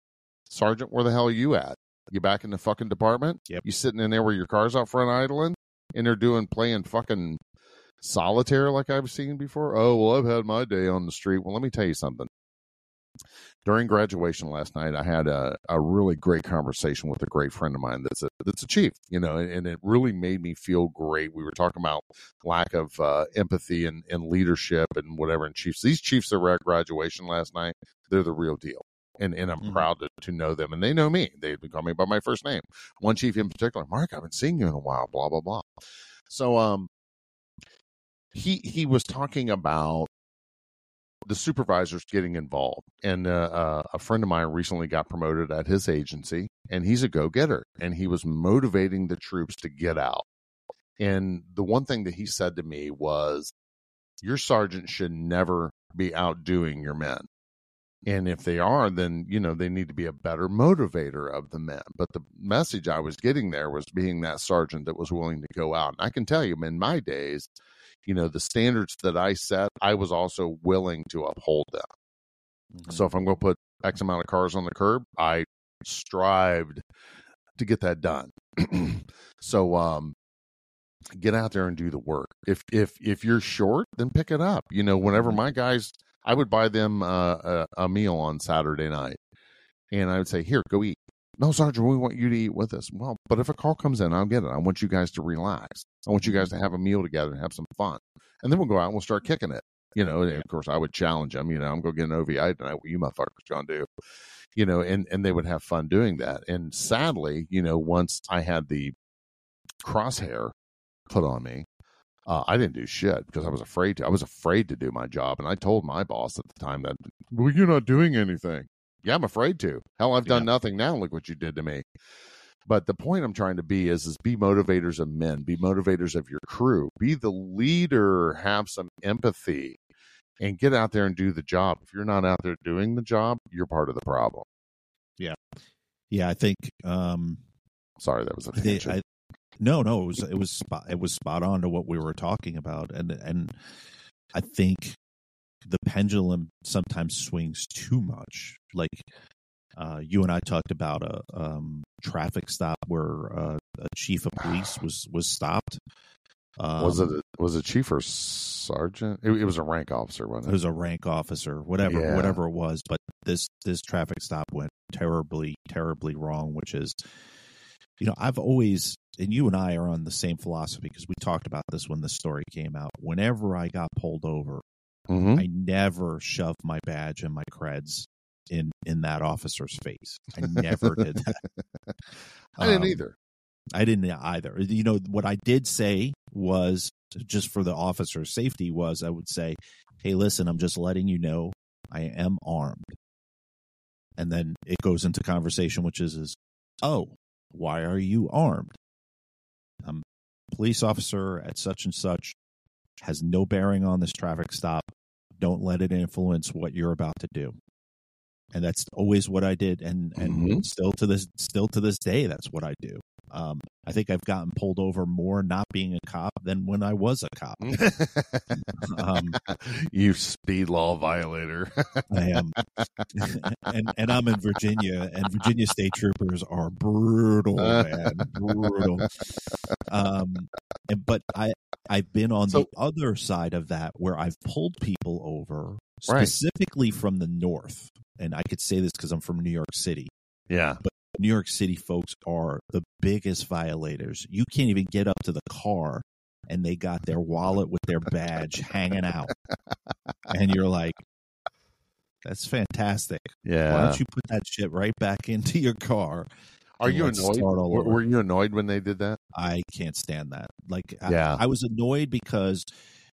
Sergeant, where the hell are you at? You back in the fucking department? Yep. You sitting in there where your car's out front idling, and they're doing playing fucking solitaire like I've seen before. Oh well, I've had my day on the street. Well, let me tell you something. During graduation last night, I had a, a really great conversation with a great friend of mine that's a that's a chief, you know, and, and it really made me feel great. We were talking about lack of uh, empathy and, and leadership and whatever. And chiefs, these chiefs that were at graduation last night, they're the real deal. And and I'm Mhm. proud to, to know them. And they know me. They call me by my first name. One chief in particular, Marc, I haven't seen you in a while, blah, blah, blah. So um he he was talking about the supervisors getting involved and uh, uh, a friend of mine recently got promoted at his agency and he's a go-getter and he was motivating the troops to get out and the one thing that he said to me was your sergeant should never be outdoing your men And if they are, then, you know, they need to be a better motivator of the men. But the message I was getting there was being that sergeant that was willing to go out. And I can tell you, in my days, you know, the standards that I set, I was also willing to uphold them. Mm-hmm. So if I'm going to put X amount of cars on the curb, I strived to get that done. so, um, get out there and do the work. If if if you're short, then pick it up. You know, whenever mm-hmm. my guys, I would buy them uh, a, a meal on Saturday night, and I would say, "Here, go eat." No, Sergeant, we want you to eat with us. Well, but if a call comes in, I'll get it. I want you guys to relax. I want you guys to have a meal together and have some fun, and then we'll go out and we'll start kicking it. You know, and of course, I would challenge them. You know, I'm going to get an OVI tonight. What you motherfuckers going to do? You know, and and they would have fun doing that. And sadly, you know, once I had the crosshair put on me. Uh, I didn't do shit because I was afraid to. I was afraid to do my job, and I told my boss at the time that, "Well, you're not doing anything." Yeah, I'm afraid to. Hell, I've done yeah. nothing now. Look what you did to me. But the point I'm trying to be is, is be motivators of men, be motivators of your crew, be the leader, have some empathy, and get out there and do the job. If you're not out there doing the job, you're part of the problem. Yeah, yeah. I think. um Sorry, that was a tangent. I, no, no, it was it was spot it was spot on to what we were talking about, and and I think the pendulum sometimes swings too much. Like uh, you and I talked about a um, traffic stop where uh, a chief of police was was stopped. Um, was it um, was it chief or sergeant? It, it, was a rank officer, wasn't it? It was a rank officer, whatever yeah. whatever it was. But this this traffic stop went terribly terribly wrong, which is you know, I've always, and you and I are on the same philosophy because we talked about this when the story came out. Whenever I got pulled over, mm-hmm. I never shoved my badge and my creds in in that officer's face. I never did that. I didn't um, either. I didn't either. You know what I did say was just for the officer's safety was I would say, "Hey, listen, I'm just letting you know I am armed." And then it goes into conversation, which is, is oh, why are you armed? I'm a police officer at such and such, has no bearing on this traffic stop. Don't let it influence what you're about to do. And that's always what I did, and and mm-hmm. still to this still to this day, that's what I do. Um, I think I've gotten pulled over more not being a cop than when I was a cop. um, you speed law violator. I am, and and I'm in Virginia, and Virginia state troopers are brutal, man, brutal. Um, and, but I I've been on so, the other side of that where I've pulled people over specifically right. from the north, and I could say this because I'm from New York City. Yeah, but New York City folks are the biggest violators. You can't even get up to the car and they got their wallet with their badge hanging out. And you're like, that's fantastic. Yeah. Why don't you put that shit right back into your car? Are you annoyed? Were, were, you annoyed when they did that? I can't stand that. Like, yeah. I, I was annoyed because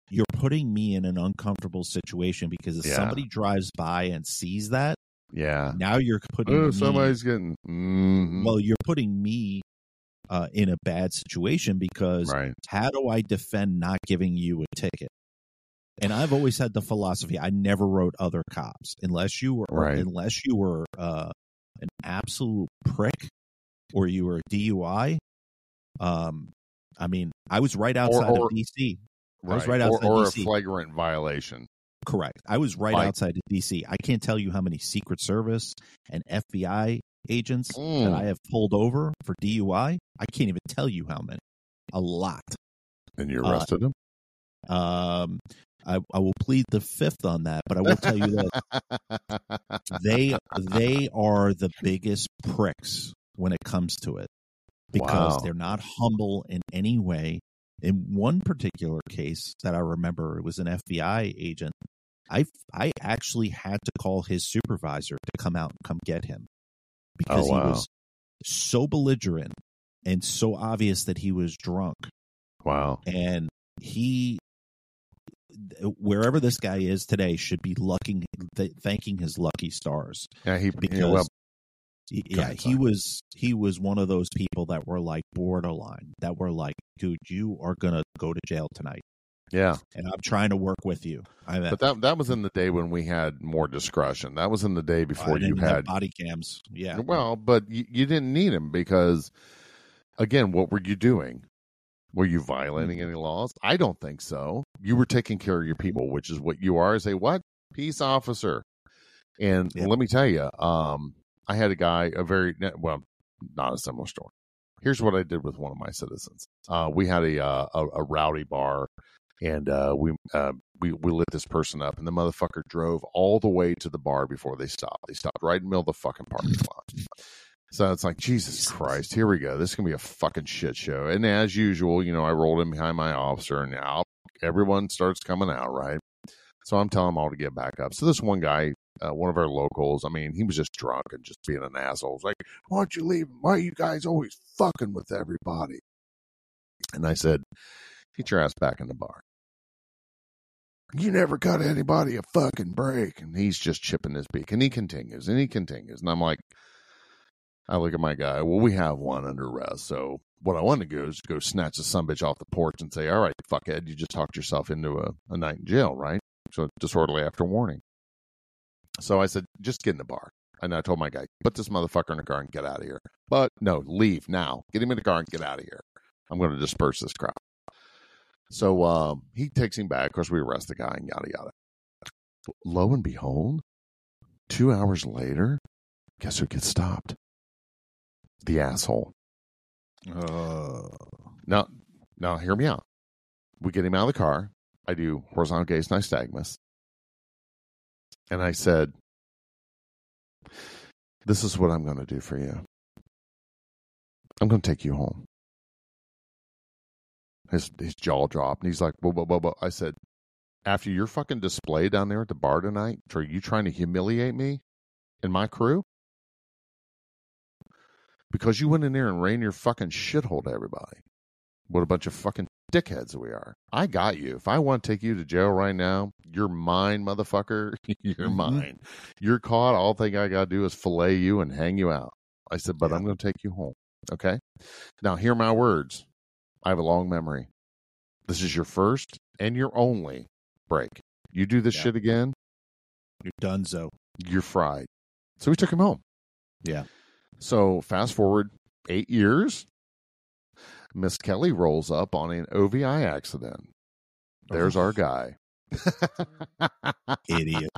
you're putting me in an uncomfortable situation because if yeah. somebody drives by and sees that, yeah. Now you're putting oh, me, somebody's getting. Mm-hmm. Well, you're putting me uh, in a bad situation because right. how do I defend not giving you a ticket? And I've always had the philosophy I never wrote other cops unless you were right. unless you were uh, an absolute prick or you were a DUI. Um, I mean, I was right outside or, or, of DC. I was right outside or, or a flagrant violation. Correct. I was right outside of DC. I can't tell you how many Secret Service and FBI agents mm. that I have pulled over for DUI. I can't even tell you how many. A lot. And you arrested uh, them? Um, I, I will plead the fifth on that, but I will tell you that they they are the biggest pricks when it comes to it because wow. they're not humble in any way. In one particular case that I remember, it was an FBI agent. I I actually had to call his supervisor to come out and come get him because oh, wow. he was so belligerent and so obvious that he was drunk. Wow. And he wherever this guy is today should be lucking thanking his lucky stars. Yeah, he because yeah, well, yeah, he was he was one of those people that were like borderline that were like, dude, you are gonna go to jail tonight. Yeah, and I'm trying to work with you. I but that that was in the day when we had more discretion. That was in the day before you had body cams. Yeah. Well, but you, you didn't need them because, again, what were you doing? Were you violating any laws? I don't think so. You were taking care of your people, which is what you are as a what peace officer. And Yeah. let me tell you, um, I had a guy, a very well, not a similar story. Here's what I did with one of my citizens. Uh, we had a, uh, a a rowdy bar, and uh, we uh, we we lit this person up, and the motherfucker drove all the way to the bar before they stopped. They stopped right in the middle of the fucking parking lot. So it's like Jesus Christ, here we go. This is gonna be a fucking shit show. And as usual, you know, I rolled in behind my officer, and now everyone starts coming out, right? So I'm telling them all to get back up. So this one guy, uh, one of our locals, I mean, he was just drunk and just being an asshole. It's like, why don't you leave? Why are you guys always fucking with everybody? And I said, get your ass back in the bar. You never cut anybody a fucking break. And he's just chipping his beak. And he continues and he continues. And I'm like, I look at my guy. Well, we have one under arrest. So what I want to do is go snatch the son bitch off the porch and say, all right, fuckhead, you just talked yourself into a, a night in jail, right? So disorderly after warning. So I said, just get in the bar. And I told my guy, put this motherfucker in the car and get out of here. But no, leave now. Get him in the car and get out of here. I'm going to disperse this crowd. So um, he takes him back. Of course, we arrest the guy and yada yada. Lo and behold, two hours later, guess who gets stopped? The asshole. Uh, Now, now hear me out. We get him out of the car. I do horizontal gaze nystagmus. And I said, This is what I'm going to do for you. I'm going to take you home. His, his jaw dropped, and he's like, whoa, whoa, whoa, whoa. I said, After your fucking display down there at the bar tonight, are you trying to humiliate me and my crew? Because you went in there and ran your fucking shithole to everybody. What a bunch of fucking dickheads we are. I got you. If I want to take you to jail right now, you're mine, motherfucker. you're Mhm. mine. You're caught. All thing I got to do is fillet you and hang you out. I said, but Yeah. I'm going to take you home. Okay. Now, hear my words. I have a long memory. This is your first and your only break. You do this Yeah. shit again, you're done. donezo. you're fried. So we took him home. Yeah. So fast forward eight years, Miss Kelly rolls up on an OVI accident. There's our oh. guy. Idiot.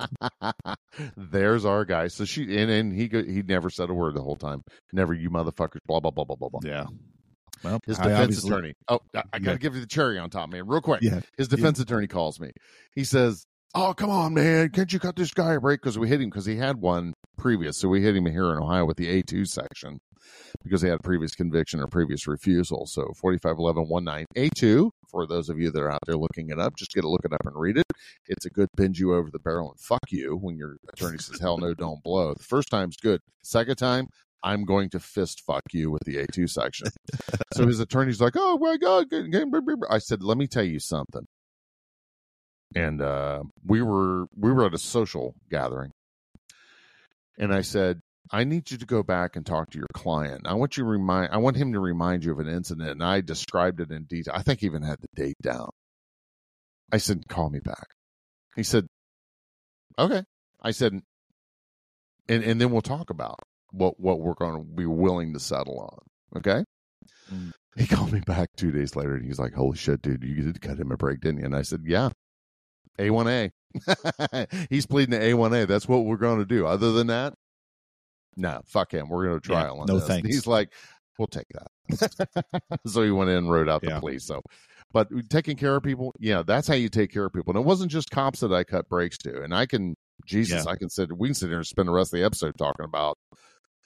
There's our guy. So she and, and he he never said a word the whole time. Never you motherfuckers. Blah blah blah blah blah blah. Yeah. Well, His defense attorney. Oh, I, I got to Yeah. give you the cherry on top, man, real quick. Yeah. His defense attorney calls me. He says, "Oh, come on, man, can't you cut this guy a break? Because we hit him because he had one previous. So we hit him here in Ohio with the A two section because he had a previous conviction or previous refusal. So forty five eleven one nine A two. For those of you that are out there looking it up, just get a look it up and read it. It's a good bend you over the barrel and fuck you when your attorney says, "Hell no, don't blow." The first time's good. Second time, I'm going to fist fuck you with the A2 section. so his attorney's like, oh my God. good- good, blah, blah, blah." I said, let me tell you something. And uh, we were we were at a social gathering. And I said, I need you to go back and talk to your client. I want you to remind I want him to remind you of an incident. And I described it in detail. I think I even had the date down. I said, call me back. He said, okay. I said, and, and then we'll talk about what, what we're going to be willing to settle on. Okay. Mm. He called me back two days later and he's like, holy shit, dude, you did cut him a break, didn't you? And I said, yeah, A1A. he's pleading to A1A. That's what we're going to do. Other than that, no, fuck him. We're going to Yeah, trial on no this. And thanks. He's like, we'll take that. so he went in and wrote out the Yeah. plea. So, but taking care of people, yeah, that's how you take care of people. And it wasn't just cops that I cut breaks to. And I can, Jesus, Yeah. I can sit, we can sit here and spend the rest of the episode talking about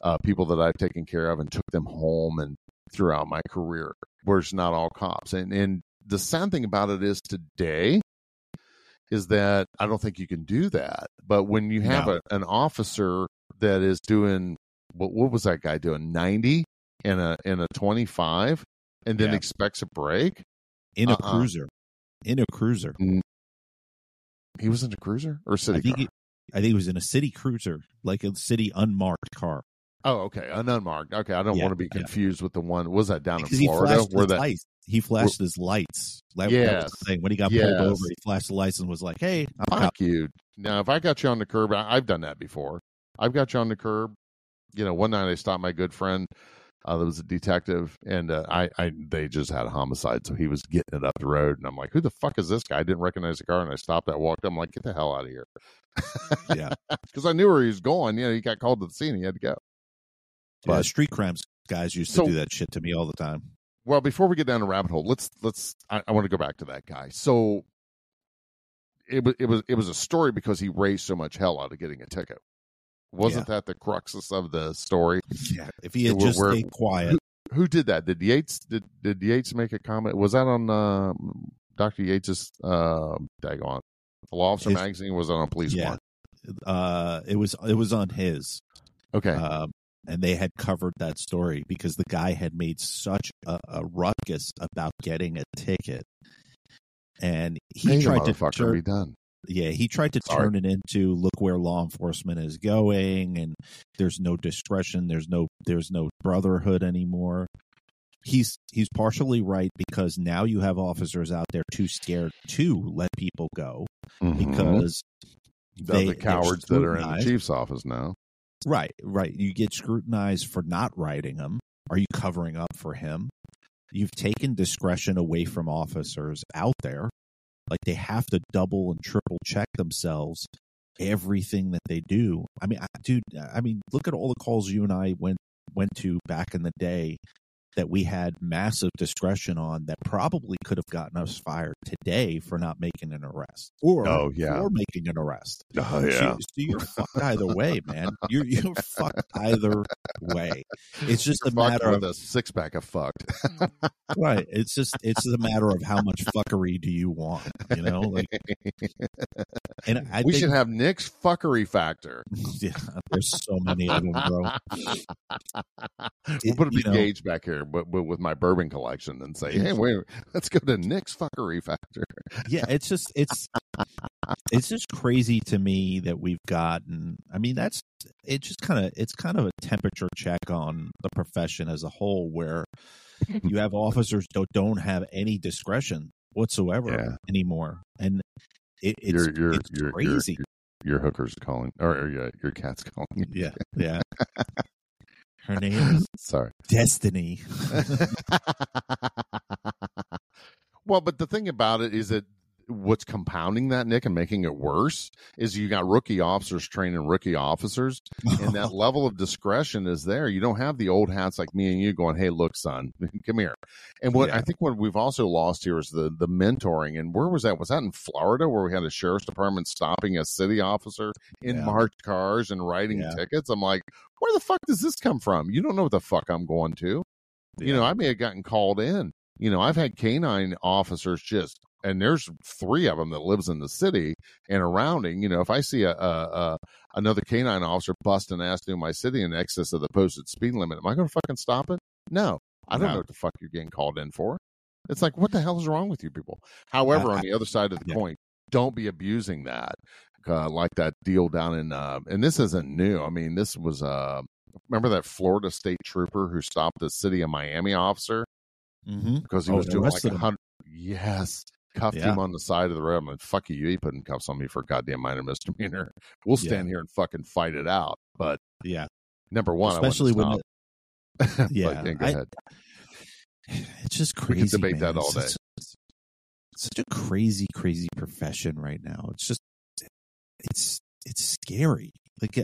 uh, people that I've taken care of and took them home and throughout my career, where it's not all cops. And and the sad thing about it is today is that I don't think you can do that. But when you have No. a, an officer that is doing what what was that guy doing ninety in a in a twenty five and then Yeah. expects a break, in a Uh-uh. cruiser. In a cruiser. he was in a cruiser or city I think car. he, I think it was in a city cruiser, like a city unmarked car. Oh, okay, an unmarked. Okay, I don't Yeah, want to be yeah. confused with the one. Was that down Because in he Florida flashed where the that? lights. he flashed his lights. That, that was Yes. the thing. When he got Yes. pulled over, he flashed the lights and was like, "Hey, I'm Fuck cop." you. Now, if I got you on the curb, I, I've done that before. I've got you on the curb. You know, one night I stopped my good friend. Uh, there was a detective, and uh, I, I, they just had a homicide, so he was getting it up the road, and I'm like, "Who the fuck is this guy?" I didn't recognize the car, and I stopped. I walked. up. I'm like, "Get the hell out of here!" Yeah, because I knew where he was going. You know, he got called to the scene. He had to go. Yeah. Street crimes guys used to do that shit to me all the time. Well, before we get down the rabbit hole, let's let's. I, I want to go back to that guy. So it was it was it was a story because he raised so much hell out of getting a ticket. Wasn't that the cruxus of the story? Yeah, if he had Where- just where- stayed quiet, Who did that? Did Yates did did Yates make a comment? Was that on uh, Dr. Yates's uh daggone the Law Officer His- magazine? Was on Police yeah, One? uh, it was it was on his. Okay. um, and they had covered that story because the guy had made such a, a ruckus about getting a ticket, and he Pay tried to turn, be done. yeah, he tried to Sorry. turn it into look where law enforcement is going, and there's no discretion, there's no there's no brotherhood anymore. He's he's partially right because now you have officers out there too scared to let people go Mhm. because Of they- the cowards that are in the chief's office now. Right, right. You get scrutinized for not writing him. Are you covering up for him? You've taken discretion away from officers out there. Like they have to double and triple check themselves everything that they do. I mean, I, dude, I mean, look at all the calls you and I went went to back in the day that we had massive discretion on that probably could have gotten us fired today for not making an arrest or Oh, yeah. for making an arrest. Oh So, so you're fucked either way, man. You're you're fucked either way. It's just a matter of a six pack of fucked. right. It's just it's a matter of how much fuckery do you want, you know? Like, and I we think should have Nick's fuckery factor. yeah, there's so many of them, bro. we'll put a big know- gauge back here, but, but with my bourbon collection, and say, "Hey, wait, let's go to Nick's fuckery factor." Yeah, it's just it's it's just crazy to me that we've gotten. I mean, that's it. Just kind of it's kind of a temperature check on the profession as a whole, where you have officers don't don't have any discretion whatsoever Yeah. anymore, and it, it's your your it's your, your crazy. your hooker's calling, or, or yeah, your cat's calling. yeah, yeah. Her name is Sorry. Destiny. well, but the thing about it is that what's compounding that, Nick, and making it worse is you got rookie officers training rookie officers, and that level of discretion is there. You don't have the old hats like me and you going, "Hey, look, son, come here." And what Yeah. I think what we've also lost here is the the mentoring. And where was that? Was that in Florida where we had a sheriff's department stopping a city officer in Yeah. marked cars and writing Yeah. tickets? I'm like, where the fuck does this come from? You don't know what the fuck I'm going to. You know, I may have gotten called in. You know, I've had canine officers just, and there's three of them that lives in the city and surrounding. You know, if I see a, a, a another canine officer busting ass through my city in excess of the posted speed limit, am I going to fucking stop it? No, I don't No. know what the fuck you're getting called in for. It's like, what the hell is wrong with you people? However, I- on the other side of the yeah. coin, don't be abusing that. Uh, like that deal down in, uh, and this isn't new. I mean, this was, uh, remember that Florida state trooper who stopped the city of Miami officer mm-hmm. because he Oh, was doing like a hundred. Yes, cuffed Yeah. him on the side of the road. I'm like, fuck you, you ain't putting cuffs on me for a goddamn minor misdemeanor. We'll Yeah. stand here and fucking fight it out. But Yeah, number one, especially I when the, yeah, but, yeah, go I- ahead. it's just We crazy. can debate man. that all It's day. such- such a crazy, crazy profession right now. It's just, it's it's scary. Like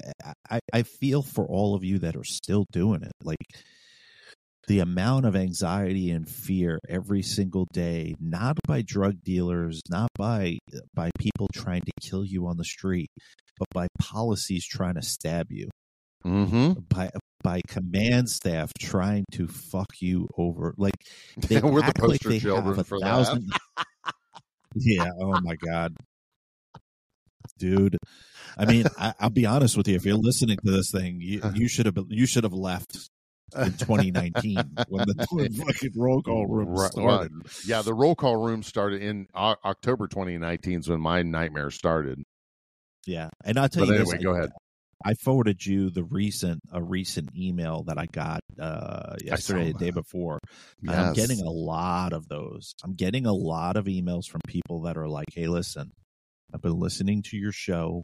I, I feel for all of you that are still doing it. Like the amount of anxiety and fear every single day, not by drug dealers, not by by people trying to kill you on the street, but by policies trying to stab you Mm-hmm. by by command staff trying to fuck you over. Like they We're the like poster they children have a that. thousand. yeah. Oh my god, dude. I mean, I, I'll be honest with you. If you're listening to this thing, you, you should have you should have left in 2019 when the when fucking roll call room Right, started. Yeah, the roll call room started in O- October 2019 is when my nightmare started. Yeah, and I'll tell But you anyway, this, go I- ahead. I forwarded you the recent a recent email that I got uh, yesterday, the day before. Yes. I'm getting a lot of those. I'm getting a lot of emails from people that are like, "Hey, listen, I've been listening to your show.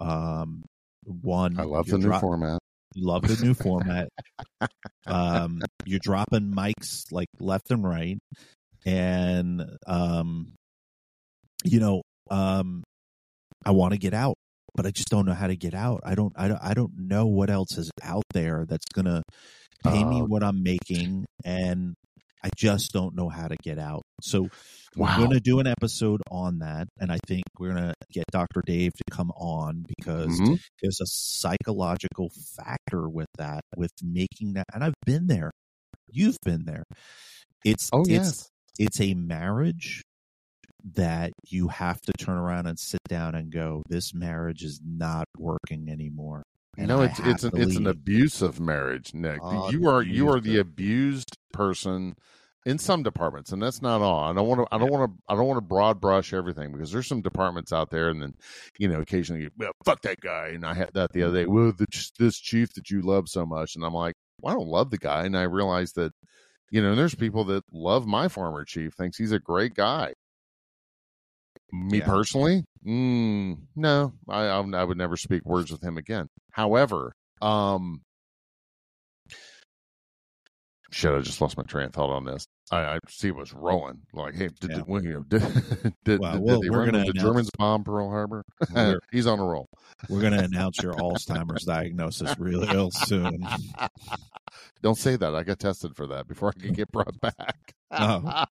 Um, one, I love the new dro- format. Love the new format. Um, you're dropping mics like left and right, and um, you know, um, I want to get out but I just don't know how to get out. I don't, I don't, I don't know what else is out there that's going to pay uh, me what I'm making. And I just don't know how to get out. So we're going to do an episode on that. And I think we're going to get Dr. Dave to come on because mm-hmm. there's a psychological factor with that, with making that. And I've been there. You've been there. It's, oh, it's, yes. it's a marriage that you have to turn around and sit down and go, this marriage is not working anymore. And no, it's it's an, it's an abusive marriage, Nick. Uh, you are you are the abused person in some departments, and that's not all. I don't want to I don't want to I don't want to broad brush everything because there's some departments out there, and then you know occasionally, well, fuck that guy, and I had that the other day. Well, the, this chief that you love so much, and I'm like, well, I don't love the guy, and I realized that you know there's people that love my former chief, thinks he's a great guy, me yeah. personally, mm, no, I, I would never speak words with him again. However, um, shit, I just lost my train of thought on this. I, I see it was rolling. Like, hey, did, yeah. did, did, did, well, did, well, run the announce, Germans bomb Pearl Harbor? He's on a roll. We're going to announce your Alzheimer's diagnosis real soon. Don't say that. I got tested for that before I can get brought back. Oh.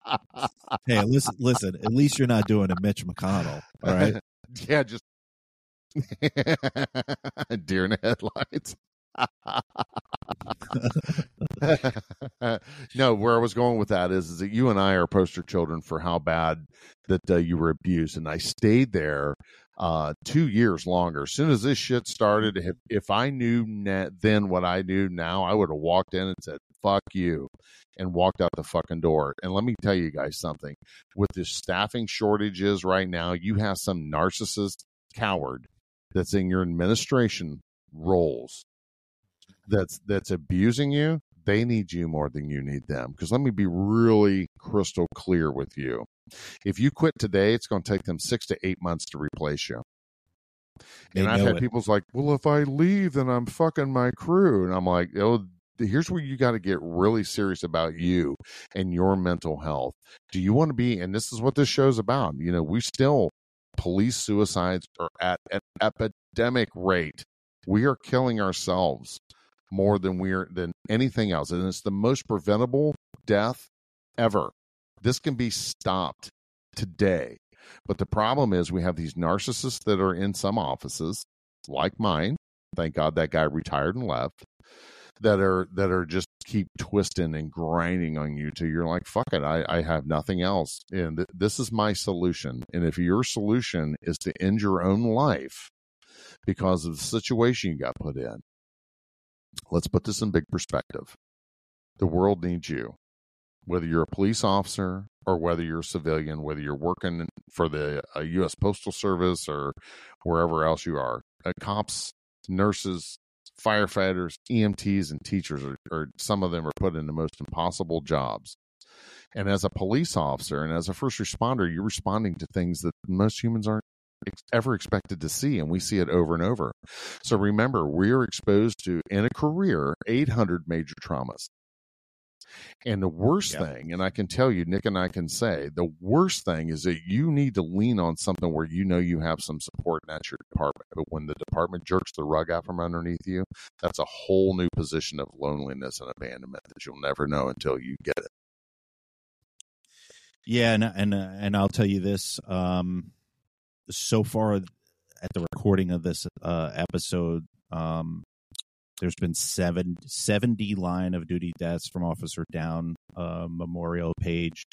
Hey, listen, listen. At least you're not doing a Mitch McConnell. All right. yeah, just deer in the headlights. no, where I was going with that is, is that you and I are poster children for how bad that uh, you were abused, and I stayed there uh, two years longer. As soon as this shit started, if, if I knew then what I knew now, I would have walked in and said, fuck you, and walked out the fucking door. And let me tell you guys something with the staffing shortages right now, you have some narcissist coward that's in your administration roles that's that's abusing you they need you more than you need them because let me be really crystal clear with you if you quit today, it's going to take them six to eight months to replace you. They and I've had it. people's like, well, if I leave, then I'm fucking my crew. And I'm like, oh, here's where you got to get really serious about you and your mental health. Do you want to be, and this is what this show's about. You know, we still, police suicides are at an epidemic rate. We are killing ourselves more than we're, than anything else. And it's the most preventable death ever. This can be stopped today. But the problem is we have these narcissists that are in some offices, like mine. Thank God that guy retired and left. That are that are just keep twisting and grinding on you till you're like, fuck it, I, I have nothing else. And th- this is my solution. And if your solution is to end your own life because of the situation you got put in, let's put this in big perspective. The world needs you whether you're a police officer or whether you're a civilian, whether you're working for the uh, U.S. Postal Service or wherever else you are, uh, cops, nurses, firefighters, EMTs, and teachers are, are some of them are put in the most impossible jobs. And as a police officer and as a first responder, you're responding to things that most humans aren't ever expected to see and we see it over and over so remember we're exposed to in a career 800 major traumas and the worst yeah. thing, and I can tell you, Nick and I can say, the worst thing is that you need to lean on something where you know you have some support, and that's your department. But when the department jerks the rug out from underneath you, that's a whole new position of loneliness and abandonment that you'll never know until you get it. Yeah, and and and I'll tell you this. Um, so far, at the recording of this uh, episode, um, there's been seven, 70 line of duty deaths from Officer Down uh, memorial page,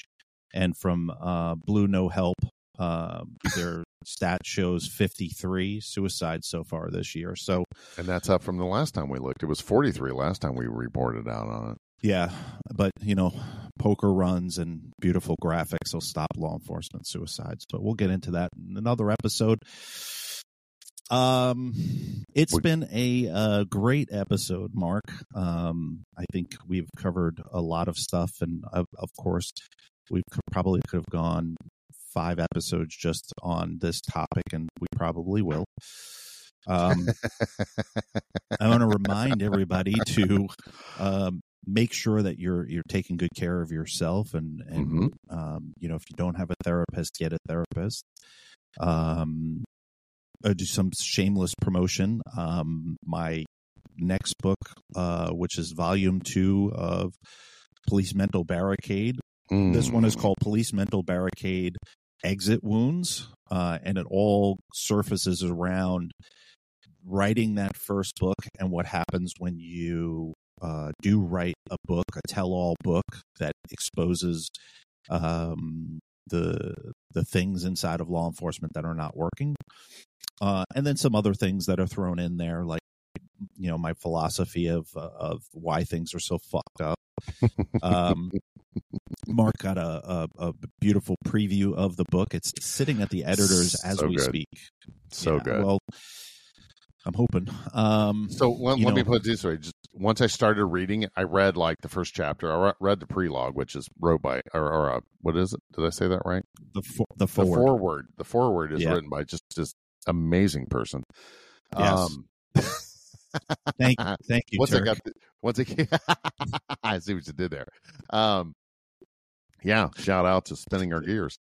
and from uh, Blue No Help. Uh, their stat shows 53 suicides so far this year. So, and that's up from the last time we looked. It was 43 last time we reported out on it. Yeah, but you know, poker runs and beautiful graphics will stop law enforcement suicides. But we'll get into that in another episode. Um, it's been a uh, great episode, Marc. Um, I think we've covered a lot of stuff, and of, of course, we could, probably could have gone five episodes just on this topic, and we probably will. Um, I want to remind everybody to um, make sure that you're you're taking good care of yourself, and and Mhm. um, you know if you don't have a therapist, get a therapist. Um, uh, do some shameless promotion. Um, my next book, uh, which is volume two of Police Mental Barricade. This one is Mm. called Police Mental Barricade Exit Wounds, uh, and it all surfaces around writing that first book and what happens when you uh, do write a book, a tell-all book that exposes um, the the things inside of law enforcement that are not working, uh, and then some other things that are thrown in there, like you know my philosophy of uh, of why things are so fucked up. Um, Marc got a, a, a beautiful preview of the book. It's sitting at the editors as So we good. speak. So Yeah, good. Well, I'm hoping. Um, So let, me put it this way: just once I started reading it, I read like the first chapter. I read the prelogue, which is wrote by or, or uh, what is it? Did I say that right? the the The foreword. foreword. The foreword is Yeah. written by just this amazing person. Yes. Um, Thank thank you. once I Turk. got the, once I I see what you did there. Um, yeah, shout out to Spinning Our Gears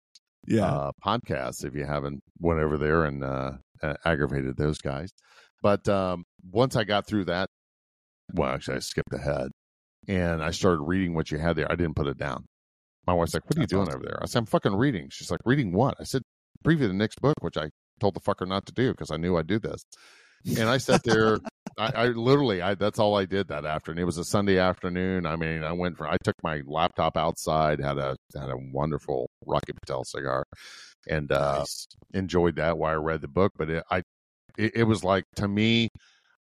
yeah. uh, podcast if you haven't went over there and uh, uh, aggravated those guys. But um, once I got through that, well, actually, I skipped ahead and I started reading what you had there. I didn't put it down. My wife's like, "What are you That's doing awesome. over there?" I said, "I'm fucking reading." She's like, "Reading what?" I said, "Preview the next book," which I told the fucker not to do because I knew I'd do this. And I sat there. I, I literally, I that's all I did that afternoon. It was a Sunday afternoon. I mean, I went for. I took my laptop outside, had a had a wonderful Rocky Patel cigar, and uh, enjoyed that while I read the book. But it, I, it, it was like to me,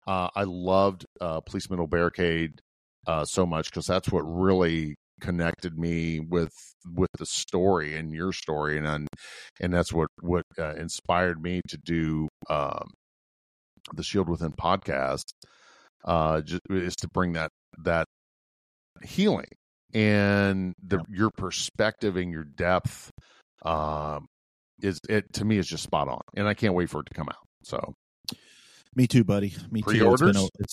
uh, I loved uh, Police Mental Barricade uh, so much because that's what really connected me with with the story and your story, and and, and that's what what uh, inspired me to do um, the Shield Within podcast. Uh, just is to bring that that healing and the your perspective and your depth um is it to me is just spot on and i can't wait for it to come out so Me too, buddy. Me too. It's been Pre-orders? a-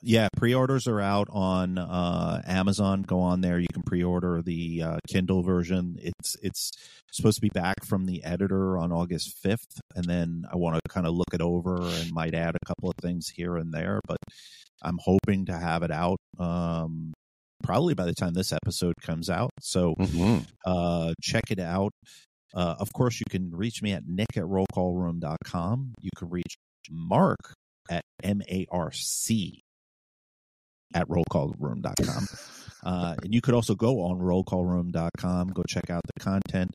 yeah, pre-orders are out on uh, Amazon. Go on there. You can pre-order the uh, Kindle version. It's it's supposed to be back from the editor on August fifth, and then I want to kind of look it over and might add a couple of things here and there. But I'm hoping to have it out um, probably by the time this episode comes out. So uh, check it out. Uh, of course, you can reach me at nick at rollcallroom.com. You can reach Marc at M-A-R-C at rollcallroom.com. Uh, and you could also go on rollcallroom.com, go check out the content,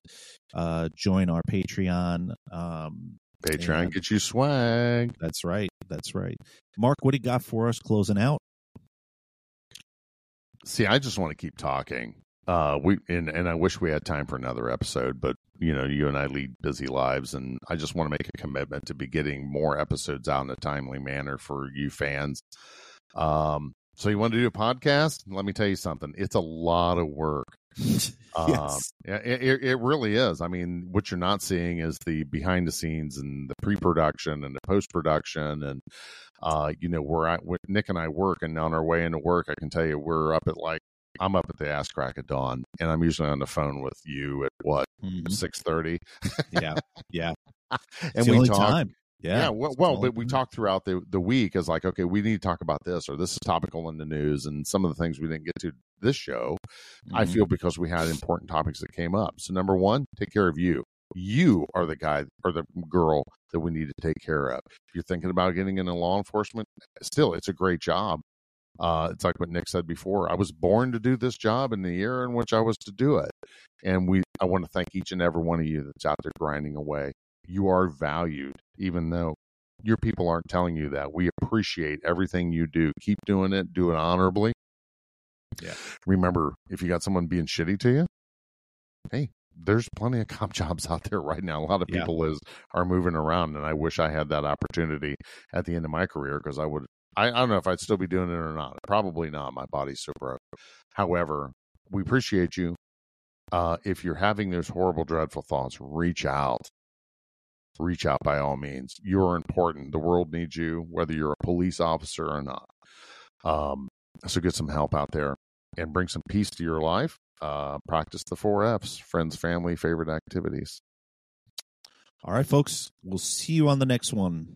uh, join our Patreon. Um, patreon and- get you swag that's right. That's right. Marc, what do you got for us closing out? see i just want to keep talking uh we and and i wish we had time for another episode but you know you and i lead busy lives and i just want to make a commitment to be getting more episodes out in a timely manner for you fans um so you want to do a podcast let me tell you something it's a lot of work um, Yes. yeah, it, it- really is. I mean, what you're not seeing is the behind the scenes and the pre-production and the post-production, and uh, you know, where I, when Nick and I work, and on our way into work, I can tell you we're up at like I'm up at the ass crack of dawn, and I'm usually on the phone with you at what Mhm. six thirty, Yeah. Yeah. and It's the we only talk. time. Yeah. Yeah, well, well but we talk throughout the the week as like, okay, we need to talk about this, or this is topical in the news, and some of the things we didn't get to this show. I Mhm. feel because we had important topics that came up. So number one, take care of you. You are the guy or the girl that we need to take care of. If you're thinking about getting into law enforcement, still, it's a great job. Uh, it's like what Nick said before. I was born to do this job in the year in which I was to do it, and we. I want to thank each and every one of you that's out there grinding away. You are valued, even though your people aren't telling you that. We appreciate everything you do. Keep doing it. Do it honorably. Yeah. Remember, if you got someone being shitty to you, hey, there's plenty of cop jobs out there right now. A lot of Yeah. people is are moving around, and I wish I had that opportunity at the end of my career because I would. I, I don't know if I'd still be doing it or not. Probably not. My body's so broke. However, we appreciate you. Uh, if you're having those horrible, dreadful thoughts, reach out. Reach out by all means. You're important. The world needs you, whether you're a police officer or not. Um, so get some help out there and bring some peace to your life. Uh, practice the four F's friends, family, favorite activities. All right, folks. We'll see you on the next one.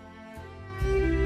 thank you